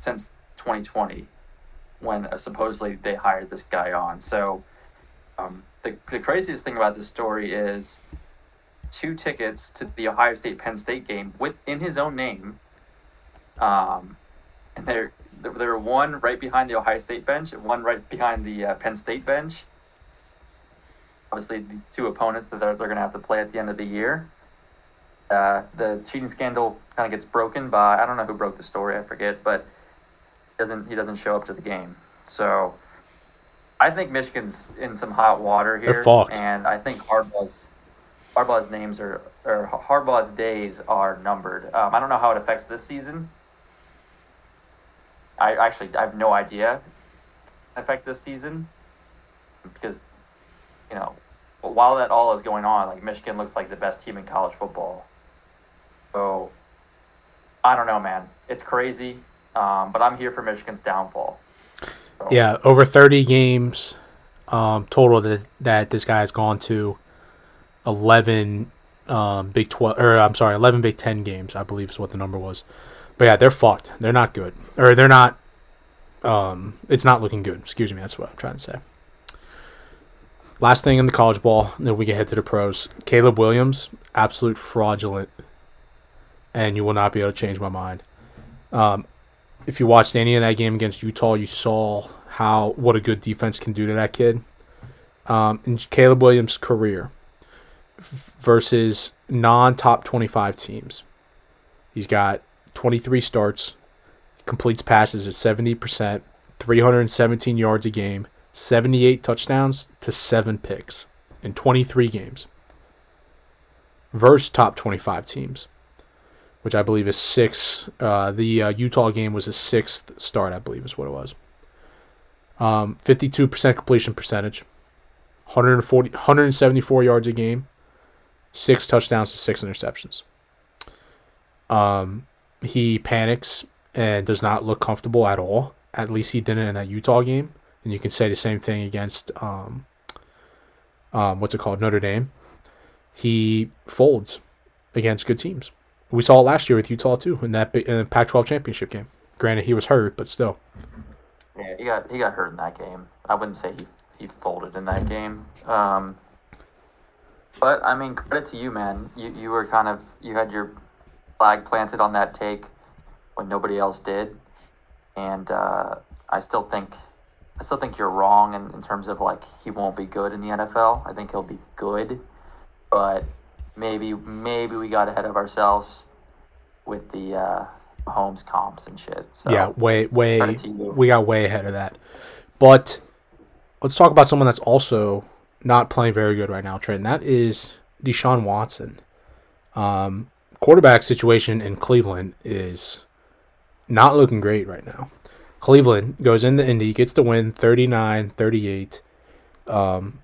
since twenty twenty, when uh, supposedly they hired this guy on. So um, the the craziest thing about this story is two tickets to the Ohio State Penn State game with in his own name. Um, and there there were one right behind the Ohio State bench and one right behind the uh, Penn State bench. Obviously, the two opponents that they're, they're going to have to play at the end of the year. Uh, the cheating scandal kind of gets broken by I don't know who broke the story, I forget, but doesn't he doesn't show up to the game. So I think Michigan's in some hot water here, They're fucked. and I think Harbaugh's Harbaugh's names are or Harbaugh's days are numbered. Um, I don't know how it affects this season. I actually I have no idea affect this season because you know while that all is going on, like Michigan looks like the best team in college football. So I don't know, man. It's crazy, um, but I'm here for Michigan's downfall. So, Yeah, over 30 games um, total that, that this guy has gone to 11 um, Big 12 or I'm sorry, 11 Big 10 games, I believe is what the number was. But yeah, they're fucked. They're not good. Or they're not um, it's not looking good. Excuse me, that's what I'm trying to say. Last thing in the college ball, then we can head to the pros. Caleb Williams, absolute fraudulent, and you will not be able to change my mind. Um, if you watched any of that game against Utah, you saw how what a good defense can do to that kid. Um, in Caleb Williams' career versus non-top 25 teams, he's got 23 starts, completes passes at 70%, 317 yards a game, 78 touchdowns to seven picks in 23 games. Versus top 25 teams which I believe is six. Uh, the uh, Utah game was a sixth start, I believe, is what it was. Um, 52% completion percentage, 140, 174 yards a game, six touchdowns to six interceptions. Um, he panics and does not look comfortable at all. At least he didn't in that Utah game, and you can say the same thing against um, um, what's it called, Notre Dame. He folds against good teams. We saw it last year with Utah too in that in the Pac-12 championship game. Granted, he was hurt, but still. Yeah, he got he got hurt in that game. I wouldn't say he he folded in that game. Um, but I mean, credit to you, man. You you were kind of you had your flag planted on that take when nobody else did, and uh, I still think I still think you're wrong in, in terms of like he won't be good in the NFL. I think he'll be good, but maybe maybe we got ahead of ourselves with the uh, Mahomes comps and shit. So yeah, way way credit to you. we got way ahead of that. But let's talk about someone that's also not playing very good right now, Trent. That is Deshaun Watson. Um, quarterback situation in Cleveland is not looking great right now. Cleveland goes into Indy, gets the win 39-38. Um,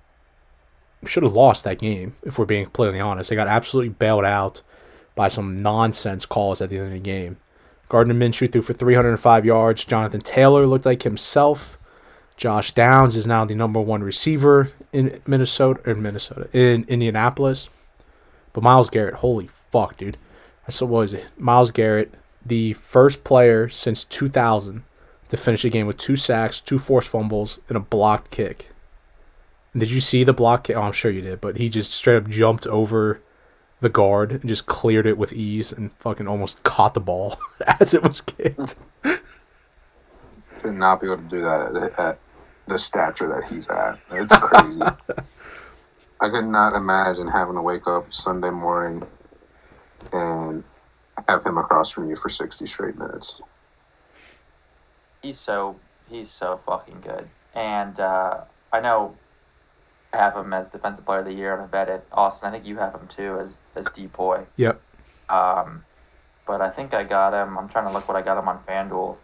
should have lost that game if we're being completely honest. They got absolutely bailed out by some nonsense calls at the end of the game. Gardner Minshew threw for 305 yards. Jonathan Taylor looked like himself. Josh Downs is now the number one receiver in Minnesota in Minnesota in Indianapolis. But Myles Garrett, holy fuck, dude! I saw what was it? Myles Garrett, the first player since 2000 to finish a game with two sacks, two forced fumbles, and a blocked kick. And did you see the block kick? Oh, I'm sure you did, but he just straight up jumped over the guard and just cleared it with ease and fucking almost caught the ball as it was kicked. Should not be able to do that at, at the stature that he's at. It's crazy. I could not imagine having to wake up Sunday morning and have him across from you for 60 straight minutes. he's so he's so fucking good. And uh, I know I have him as defensive player of the year, and I bet it. Austin, I think you have him too as as Depoy. Yep. Um, but I think I got him. I'm trying to look what I got him on FanDuel.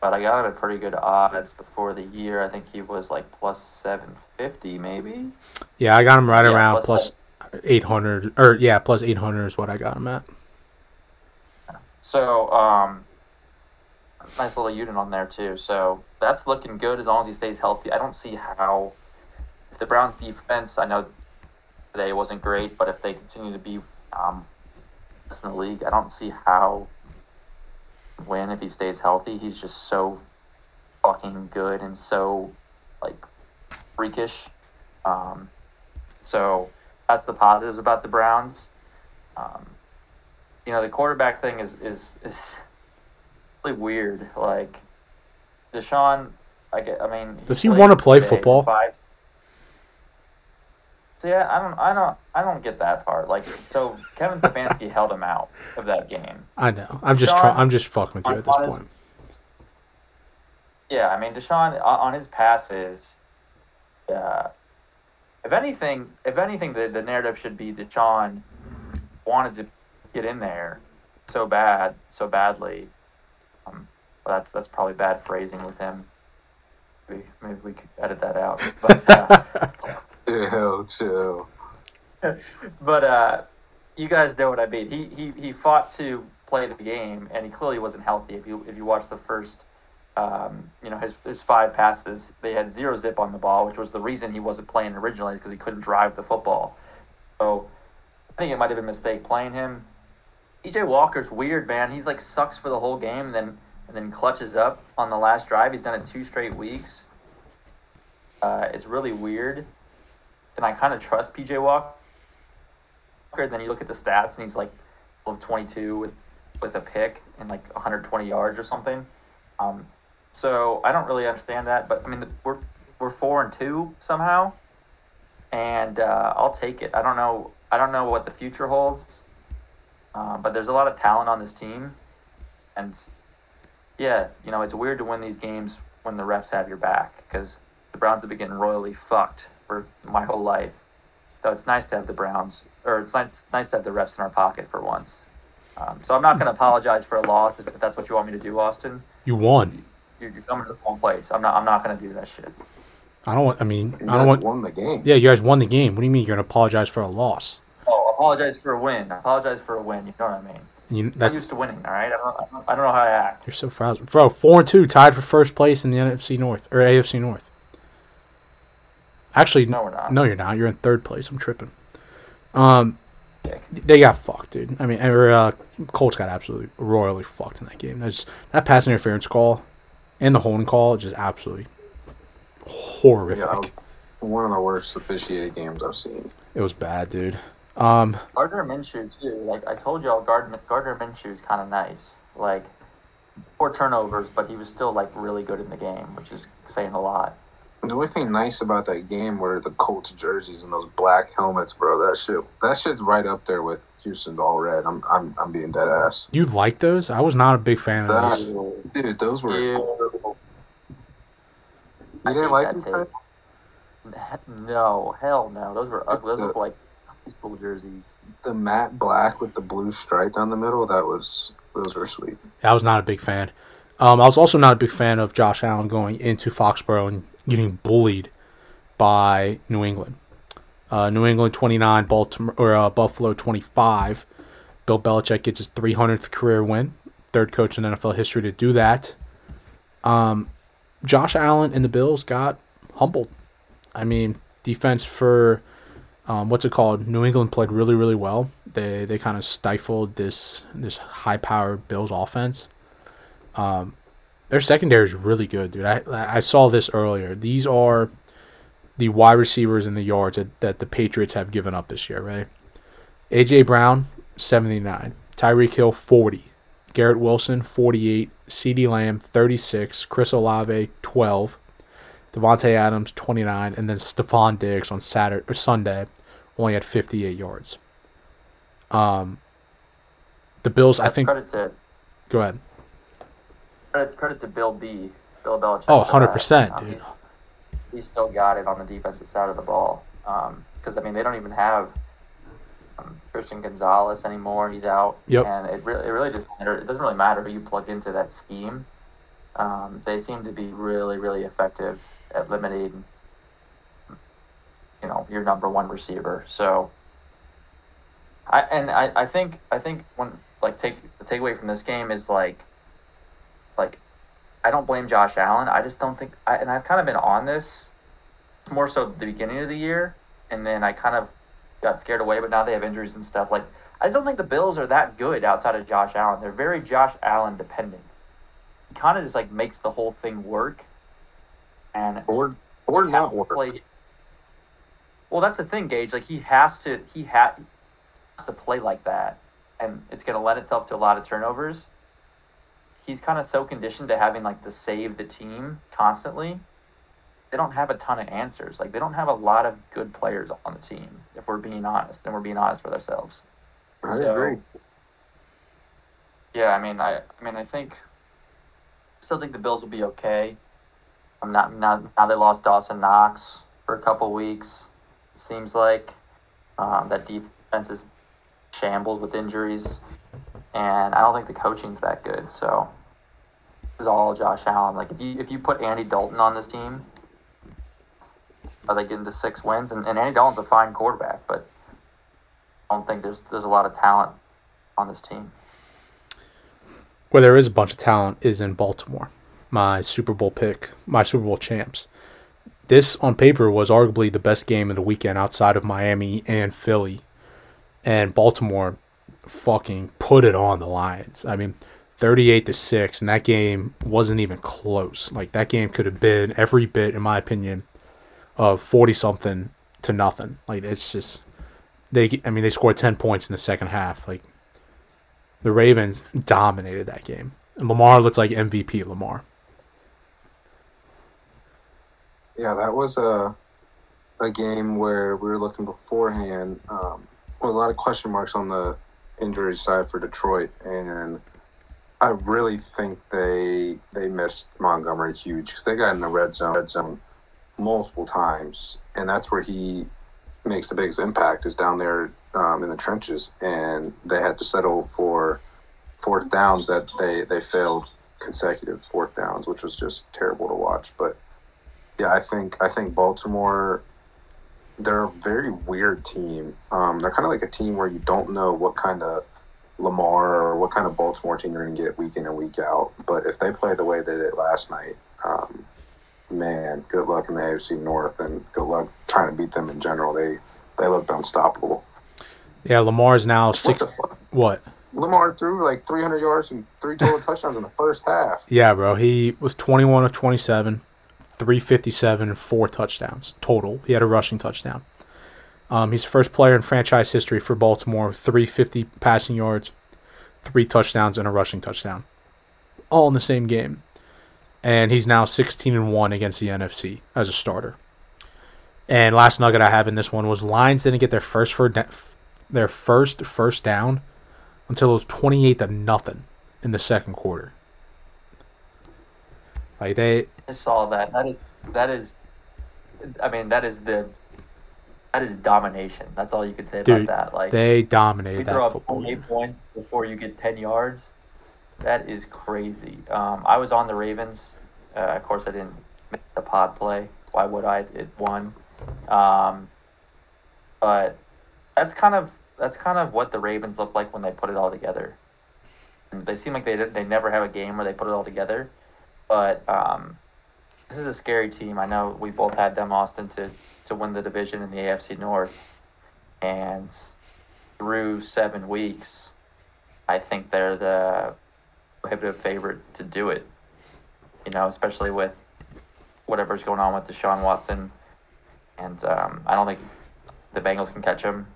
But I got him at pretty good odds before the year. I think he was like plus seven fifty, maybe. Yeah, I got him right Yeah, around plus plus 800 or yeah, plus 800 is what I got him at. So, um, nice little unit on there too. So that's looking good as long as he stays healthy. I don't see how if the Browns defense. I know today wasn't great, but if they continue to be um, in the league, I don't see how win if he stays healthy. He's just so fucking good and so like freakish. Um, so that's the positives about the Browns. Um, you know, the quarterback thing is is is really weird. Like Deshaun, I get. I mean, Does he wanna play football? Five. See, I I don't, I don't, I don't get that part. Like, so Kevin Stefanski held him out of that game. I know. I'm just Deshaun- trying. I'm just fucking with you at this his- point. Yeah, I mean, Deshaun on on his passes. Yeah, if anything, if anything, the the narrative should be Deshaun wanted to get in there so bad, so badly. Um, well, that's that's probably bad phrasing with him. Maybe, maybe we could edit that out. But uh, Chill, chill. but uh, you guys know what I mean. He, he he fought to play the game, and he clearly wasn't healthy. If you if you watch the first, um, you know his his five passes, they had zero zip on the ball, which was the reason he wasn't playing originally, because he couldn't drive the football. So I think it might have been a mistake playing him. PJ Walker's weird, man. He's like sucks for the whole game, and then and then clutches up on the last drive. He's done it two straight weeks. Uh, it's really weird, and I kind of trust PJ Walker. Then you look at the stats, and he's like of 22 with with a pick and like 120 yards or something. Um, so I don't really understand that, but I mean the, we're we're four and two somehow, and uh, I'll take it. I don't know. I don't know what the future holds, uh, but there's a lot of talent on this team, and yeah, you know it's weird to win these games when the refs have your back because the Browns have been getting royally fucked for my whole life. So it's nice to have the Browns, or it's nice, nice to have the refs in our pocket for once. Um, so I'm not going to apologize for a loss if, if that's what you want me to do, Austin. You won. You're, you're coming to the wrong place. I'm not. I'm not going to do that shit. I don't want. I mean, You I don't want. won the game. Yeah, you guys won the game. What do you mean you're gonna apologize for a loss? Oh, apologize for a win. Apologize for a win. You know what I mean? You, I'm used to winning. All right. I don't. I don't, I don't know how I act. you're so frazzled, bro. Four and two, tied for first place in the NFC North or AFC North. Actually, No, we're not. no, you're not. You're in third place. I'm tripping. Um, they got fucked, dude. I mean, or, uh, Colts got absolutely royally fucked in that game. That's that pass interference call and the holding call just absolutely horrific. Yeah, one of the worst officiated games I've seen. It was bad, dude. Um, Gardner Minshew too. Like I told y'all, Gardner Gardner Minshew is kind of nice. Like four turnovers, but he was still like really good in the game, which is saying a lot. The only thing nice about that game were the Colts jerseys and those black helmets, bro. That shit, that shit's right up there with Houston's all red. I'm, I'm, I'm being dead ass. you like those? I was not a big fan of That, those. dude, those were. Ew. You I didn't like that them? No, hell no. Those were ugly. Those look like high school jerseys. the matte black with the blue stripe down the middle? That was those were sweet. I was not a big fan. Um, I was also not a big fan of Josh Allen going into Foxborough and getting bullied by New England. Uh, New England 29, Baltimore or uh, Buffalo 25. Bill Belichick gets his 300th career win, third coach in NFL history to do that. Um, Josh Allen and the Bills got humbled. I mean, defense for um, what's it called? New England played really, really well. They they kind of stifled this this high powered Bills offense. Um, their secondary is really good, dude. I I saw this earlier. These are the wide receivers and the yards that, that the Patriots have given up this year, right? AJ Brown, 79. Tyreek Hill, 40. Garrett Wilson, 48. CeeDee Lamb, 36. Chris Olave, 12. Davante Adams, 29. And then Stefon Diggs on Saturday or Sunday only had 58 yards. Um, the Bills, I think. Go ahead. Credit, credit to Bill B. Bill Belichick. Oh, 100%, Um, dude. he's, he's still got it on the defensive side of the ball. Because I mean, they don't even have um, Christian Gonzalez anymore. He's out. Yep. And it really, it really just it doesn't really matter who you plug into that scheme. Um, they seem to be really, really effective at limiting, you know, your number one receiver. So, I and I, I think I think when like take the takeaway from this game is like, like, I don't blame Josh Allen. I just don't think, I, and I've kind of been on this more so the beginning of the year, and then I kind of got scared away. But now they have injuries and stuff. Like, I just don't think the Bills are that good outside of Josh Allen. They're very Josh Allen dependent. He kind of just like makes the whole thing work, and Or or not work. play. Well, that's the thing, Gage. Like he has to, he ha- has to play like that, and it's going to lend itself to a lot of turnovers. He's kind of so conditioned to having like to save the team constantly they don't have a ton of answers. Like they don't have a lot of good players on the team, if we're being honest, and we're being honest with ourselves. I So- agree. Yeah, I mean, I, I mean, I think, still think the Bills will be okay. I'm not now. Now they lost Dawson Knox for a couple weeks. It seems like um, that defense is shambles with injuries, and I don't think the coaching's that good. So is all Josh Allen. Like if you if you put Andy Dalton on this team, are they getting to six wins? And, and Andy Dalton's a fine quarterback, but I don't think there's there's a lot of talent on this team. where there is a bunch of talent is in Baltimore. My Super Bowl pick, my Super Bowl champs. This on paper was arguably the best game of the weekend outside of Miami and Philly. And Baltimore fucking put it on the Lions. I mean, 38 to 6 and that game wasn't even close. Like that game could have been every bit in my opinion of 40 something to nothing. Like it's just they I mean they scored 10 points in the second half. Like the Ravens dominated that game. And Lamar looked like MVP Lamar. Yeah, that was a a game where we were looking beforehand um, with a lot of question marks on the injury side for Detroit, and I really think they they missed Montgomery huge because they got in the red zone, red zone multiple times, and that's where he makes the biggest impact is down there um, in the trenches, and they had to settle for fourth downs that they they failed consecutive fourth downs, which was just terrible to watch, but. Yeah, I think I think Baltimore. They're a very weird team. Um, they're kind of like a team where you don't know what kind of Lamar or what kind of Baltimore team you're going to get week in and week out. But if they play the way they did last night, um, man, good luck in the AFC North and good luck trying to beat them in general. They they looked unstoppable. Yeah, Lamar's now What six. fuck? What? Lamar threw like 300 yards and three total touchdowns in the first half. Yeah, bro. He was 21 of 27, 357, and four touchdowns total. He had a rushing touchdown. Um, he's the first player in franchise history for Baltimore, 350 passing yards, three touchdowns, and a rushing touchdown, all in the same game. And he's now 16 and one against the NFC as a starter. And last nugget I have in this one was Lions didn't get their first for their first first down until it was 28 to nothing in the second quarter. Like they I saw that. That is that is. I mean, that is the. That is domination. That's all you could say Dude, about that. Like they we dominated throw that up 28 points before you get 10 yards. That is crazy. Um, I was on the Ravens. Uh, of course, I didn't make the pod play. Why would I? It won. Um, but that's kind of that's kind of what the Ravens look like when they put it all together. And they seem like they they never have a game where they put it all together. But um, this is a scary team. I know we both had them, Austin, to to win the division in the AFC North, and through seven weeks, I think they're the prohibitive favorite to do it. You know, especially with whatever's going on with Deshaun Watson, and um, I don't think the Bengals can catch him.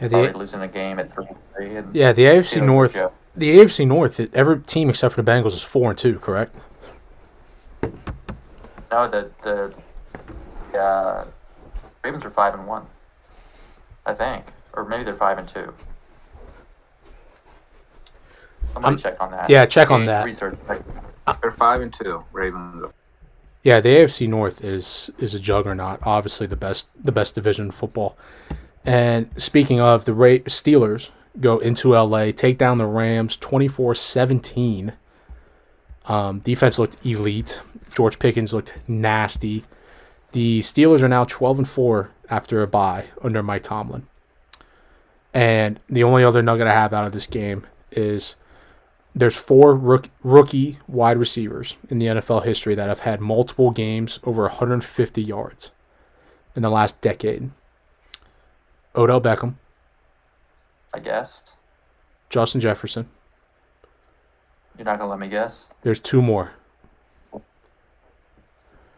Yeah, the, losing a game at three three. Yeah, the AFC North. The AFC North. Every team except for the Bengals is four and two. Correct. No, the the uh, Ravens are five and one. I think, or maybe they're five and two. Somebody I'm- check on that. yeah, check on that. Research. They're five and two. Ravens. Yeah, the AFC North is is a juggernaut. Obviously, the best the best division in football. And speaking of the Ra- Steelers, go into LA, take down the Rams 24-17. Um, defense looked elite. George Pickens looked nasty. The Steelers are now 12 and 4 after a bye under Mike Tomlin. And the only other nugget I have out of this game is there's four rook, rookie wide receivers in the NFL history that have had multiple games over 150 yards in the last decade. Odell Beckham, I guess Justin Jefferson. You're not gonna let me guess. There's two more,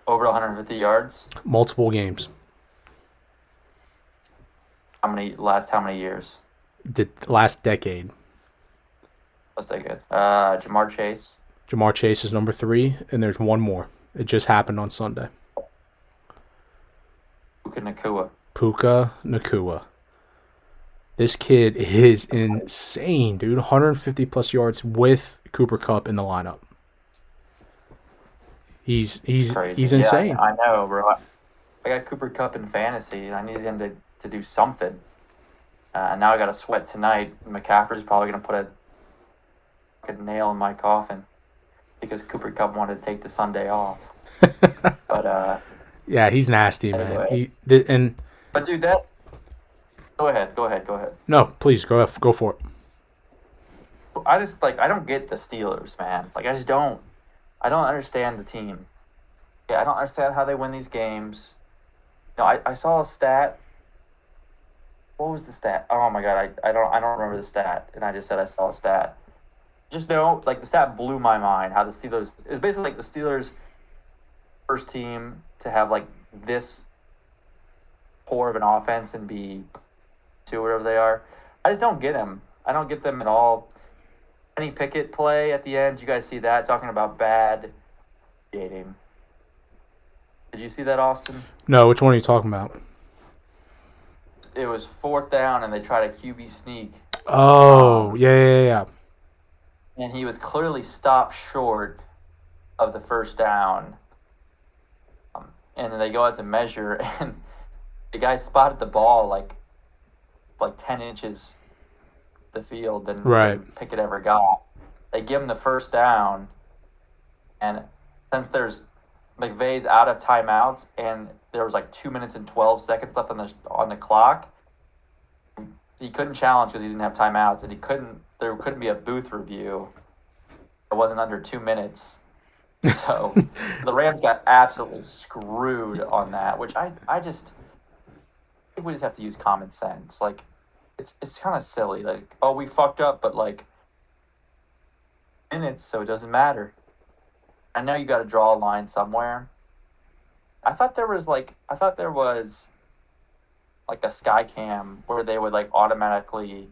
Over 150 yards. multiple games. How many? Last how many years? The last decade. Let's take it. Uh, Ja'Marr Chase. Ja'Marr Chase is number three, and there's one more. It just happened on Sunday. Puka Nacua. Puka Nacua. This kid is insane, dude. 150 plus yards with Cooper Kupp in the lineup. He's he's Crazy. he's Yeah, insane. I, I know, bro. I, got Cooper Kupp in fantasy. I needed him to, to do something. Uh, and now I got to sweat tonight. McCaffrey's probably going to put a fucking nail in my coffin because Cooper Kupp wanted to take the Sunday off. But uh, yeah, he's nasty, man. He th- and but dude, that. Go ahead. Go ahead. Go ahead. no, please go go for it. I just like I don't get the Steelers, man. Like I just don't. I don't understand the team. Yeah, I don't understand how they win these games. No, I, I saw a stat. What was the stat? Oh my god, I, I don't I don't remember the stat, and I just said I saw a stat. Just know, like the stat blew my mind. How the Steelers it was basically like the Steelers first team to have like this poor of an offense and be two whatever they are. I just don't get them. I don't get them at all. Kenny Pickett play at the end. You guys see that? Talking about bad dating. Did you see that, Austin? No, which one are you talking about? It was fourth down, and they tried a QB sneak, Oh, yeah, yeah, yeah. and he was clearly stopped short of the first down. Um, and then they go out to measure, and the guy spotted the ball like like ten inches the field than, Right. than Pickett ever got. They give him the first down, and since there's McVay's out of timeouts, and there was like two minutes and twelve seconds left on the on the clock. He couldn't challenge because he didn't have timeouts, and he couldn't. There couldn't be a booth review. It wasn't under two minutes, so the Rams got absolutely screwed on that. Which I I just I think we just have to use common sense. Like it's it's kind of silly. Like oh we fucked up, but like minutes, so it doesn't matter. I know you got to draw a line somewhere. I thought there was like I thought there was like a sky cam where they would like automatically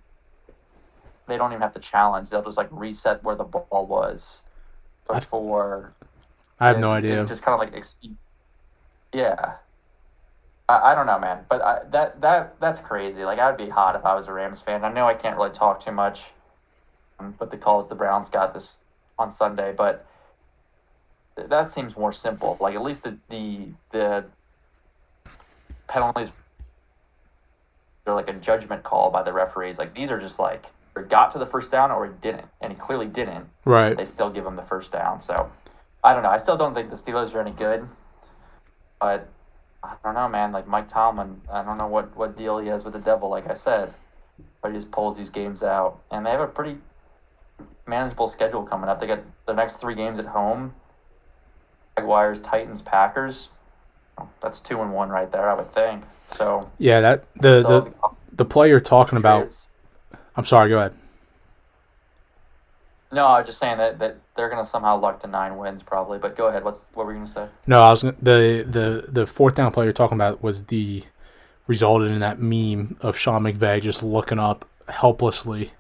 they don't even have to challenge. They'll just like reset where the ball was before. I have no idea. It's just kind of like, yeah. I, I don't know, man, but I, that that that's crazy. Like I'd be hot if I was a Rams fan. I know I can't really talk too much, um, with the calls the Browns got this on Sunday, but th- that seems more simple. Like at least the the the penalties they're like a judgment call by the referees. Like these are just like or got to the first down or it didn't, and he clearly didn't Right. they still give him the first down. So I don't know. I still don't think the Steelers are any good. But I don't know, man. Like Mike Tomlin, I don't know what, what deal he has with the devil, like I said. But he just pulls these games out. And they have a pretty manageable schedule coming up. They got the next three games at home. Jaguars, Titans, Packers. Oh, that's two and one right there, I would think. So, Yeah, that the so the the play you're talking about. I'm sorry. Go ahead. No, I was just saying that, that they're gonna somehow luck to nine wins probably. But go ahead. What's what were you gonna say? No, I was gonna- the the the fourth down play you're talking about was the resulted in that meme of Sean McVay just looking up helplessly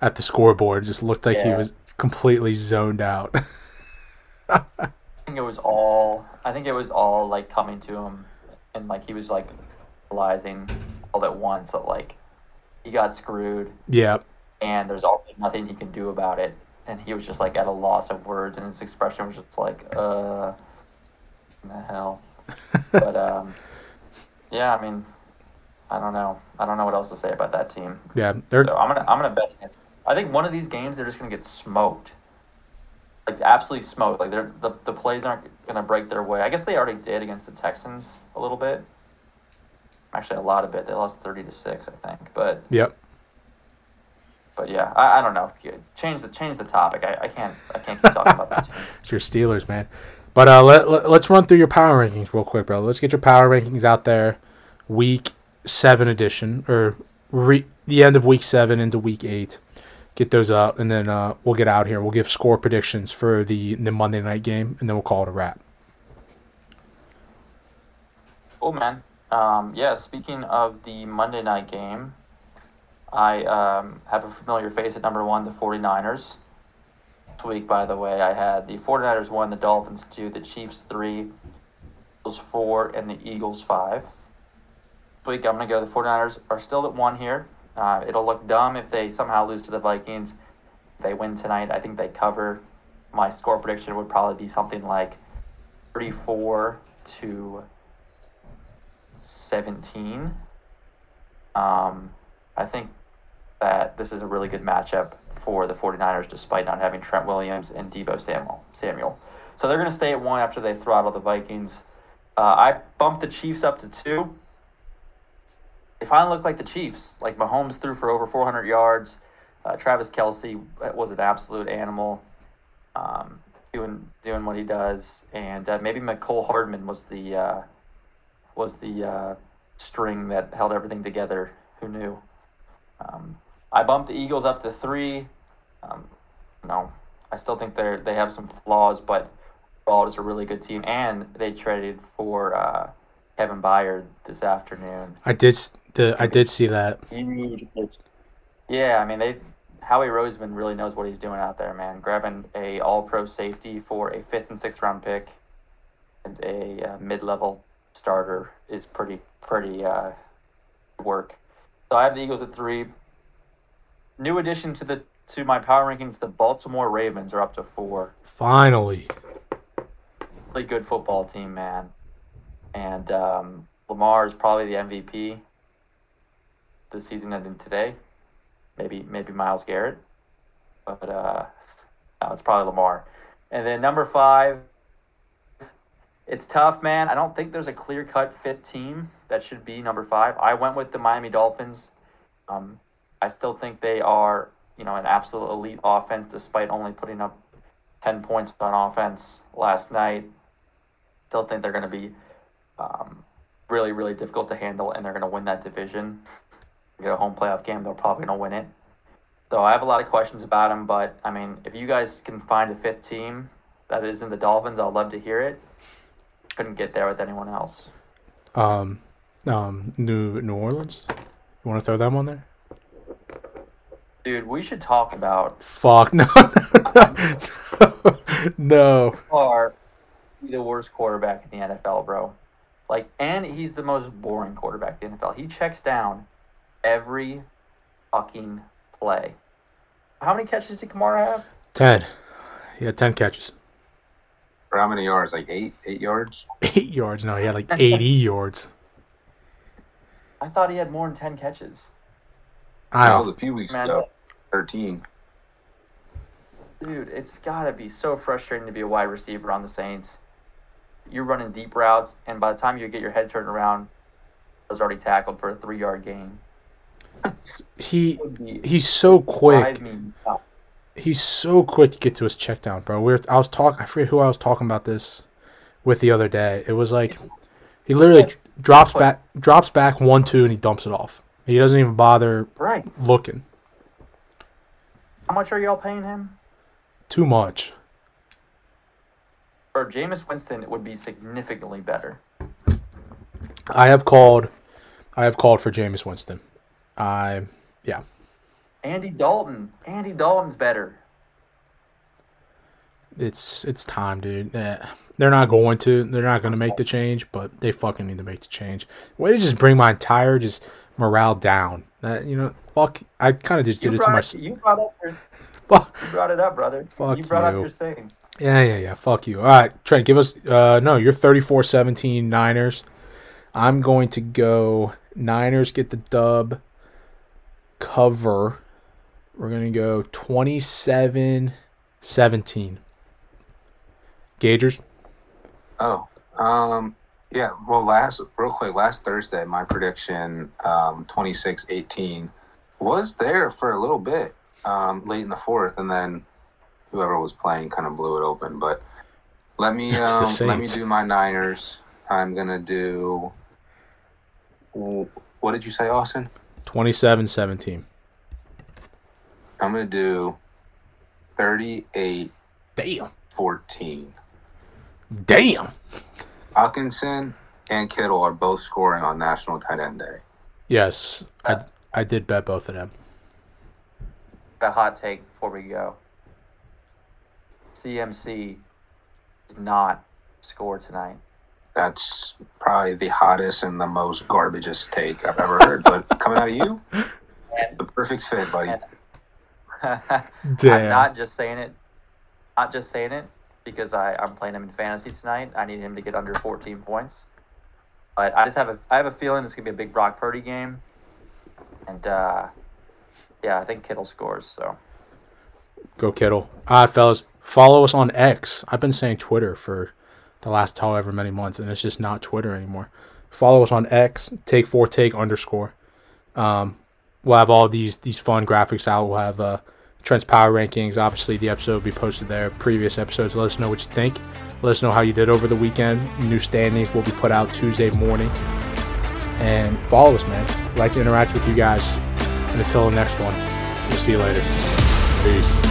at the scoreboard. Just looked like he was completely zoned out. I think it was all. I think it was all like coming to him, and like he was like realizing all at once that like he got screwed, yeah, and there's also nothing he can do about it, and he was just like at a loss of words, and his expression was just like, uh, the hell. but um, yeah, I mean, I don't know. I don't know what else to say about that team. yeah. They're So I'm gonna I'm gonna bet against. I think one of these games they're just gonna get smoked, like absolutely smoked. Like they're the the plays aren't gonna break their way. I guess they already did against the Texans a little bit. Actually, a lot of it. They lost thirty to six, I think. But yep. But yeah, I, I don't know. Change the change the topic. I, I can't I can't keep talking about this team. It's your Steelers, man. But uh, let, let let's run through your power rankings real quick, bro. Let's get your power rankings out there. Week seven edition, or re- the end of week seven into week eight. Get those out, and then uh, we'll get out here. We'll give score predictions for the the Monday night game, and then we'll call it a wrap. Oh man. Um, yeah, speaking of the Monday night game, I um, have a familiar face at number one, the 49ers. This week, by the way, I had the 49ers 1, the Dolphins 2, the Chiefs 3, Eagles 4, and the Eagles 5. This week, I'm going to go the 49ers are still at one here. Uh, it'll look dumb if they somehow lose to the Vikings. They win tonight. I think they cover. My score prediction would probably be something like 34 to 17. Um, I think that this is a really good matchup for the 49ers despite not having Trent Williams and Deebo Samuel. Samuel. So they're going to stay at one after they throttle the Vikings. Uh, I bumped the Chiefs up to two. They finally look like the Chiefs. Like Mahomes threw for over 400 yards. Uh, Travis Kelce was an absolute animal, um, doing doing what he does, and uh, maybe Mecole Hardman was the uh, was the uh, string that held everything together. Who knew? Um, I bumped the Eagles up to three. Um, no, I still think they're they have some flaws, but overall it's a really good team, and they traded for uh, Kevin Byard this afternoon. I did the I did see that. Huge. Yeah, I mean they. Howie Roseman really knows what he's doing out there, man. Grabbing a All-Pro safety for a fifth and sixth round pick and a uh, mid-level starter is pretty pretty uh, work. So I have the Eagles at three. New addition to the to my power rankings: the Baltimore Ravens are up to four. Finally, Really good football team, man. And um, Lamar is probably the MVP this season ending today. Maybe maybe Myles Garrett, but uh, no, it's probably Lamar. And then number five, it's tough, man. I don't think there's a clear cut fifth team that should be number five. I went with the Miami Dolphins. Um, I still think they are, you know, an absolute elite offense, despite only putting up ten points on offense last night. Still think they're going to be um, really, really difficult to handle, and they're going to win that division. Get a home playoff game, they're probably going to win it. So I have a lot of questions about them, but I mean, if you guys can find a fifth team that isn't the Dolphins, I'd love to hear it. Couldn't get there with anyone else. um, um, New New Orleans. You want to throw them on there? Dude, we should talk about Fuck no, no, no, no. are the worst quarterback in the NFL, bro. Like, and he's the most boring quarterback in the NFL. He checks down every fucking play. How many catches did Kamara have? Ten. He had ten catches. For how many yards? Like eight, eight yards. Eight yards. No, he had like eighty yards. I thought he had more than ten catches. I That was a few weeks Man. ago. Thirteen. Dude, it's gotta be so frustrating to be a wide receiver on the Saints. You're running deep routes, and by the time you get your head turned around, I was already tackled for a three yard gain. He he's so quick. drive me nuts. He's so quick to get to his check down, bro. We're I was talking. I forget who I was talking about this with the other day. It was like he literally Yes. drops back, drops back one two, and he dumps it off. He doesn't even bother Right. looking. How much are y'all paying him? Too much. For Jameis Winston, it would be significantly better. I have called. I have called for Jameis Winston. I yeah. Andy Dalton. Andy Dalton's better. It's it's time, dude. Eh, They're not going to. They're not going to make the change, but they fucking need to make the change. Way to just bring my entire just morale down. That you know, fuck. I kind of just You did it to brought, myself. you brought up your, Fuck. you brought it up, brother. Fuck you brought you. up your Saints. Yeah, yeah, yeah. Fuck you. All right, Trent, give us. Uh, no, you're 34-17 Niners. I'm going to go Niners get the dub. Cover. We're gonna go 27-17. Gagers. Oh, um, yeah. Well, last real quick, last Thursday, my prediction, um, 26-18, was there for a little bit, um, late in the fourth, and then whoever was playing kind of blew it open. But let me um, let me do my Niners. I'm gonna do. What did you say, Austin? 27-17. I'm gonna do 38 Damn. 14. Damn. Hockenson and Kittle are both scoring on National Tight End Day. Yes, I I did bet both of them. a hot take before we go. CMC does not score tonight. That's probably the hottest and the most garbageous take I've ever heard. But coming out of you, the perfect fit, buddy. I'm not just saying it, not just saying it because I, I'm playing him in fantasy tonight. I need him to get under 14 points. But I just have a I have a feeling this could be a big Brock Purdy game, and uh, yeah, I think Kittle scores. So Go Kittle. All right, fellas. Follow us on X. I've been saying Twitter for the last however many months, and it's just not Twitter anymore. Follow us on X. Take four take underscore. Um, we'll have all these these fun graphics out. We'll have uh, Trent's power rankings. Obviously, the episode will be posted there. Previous episodes. Let us know what you think. Let us know how you did over the weekend. New standings will be put out Tuesday morning. And follow us, man. I'd Like to interact with you guys. And until the next one, we'll see you later. Peace.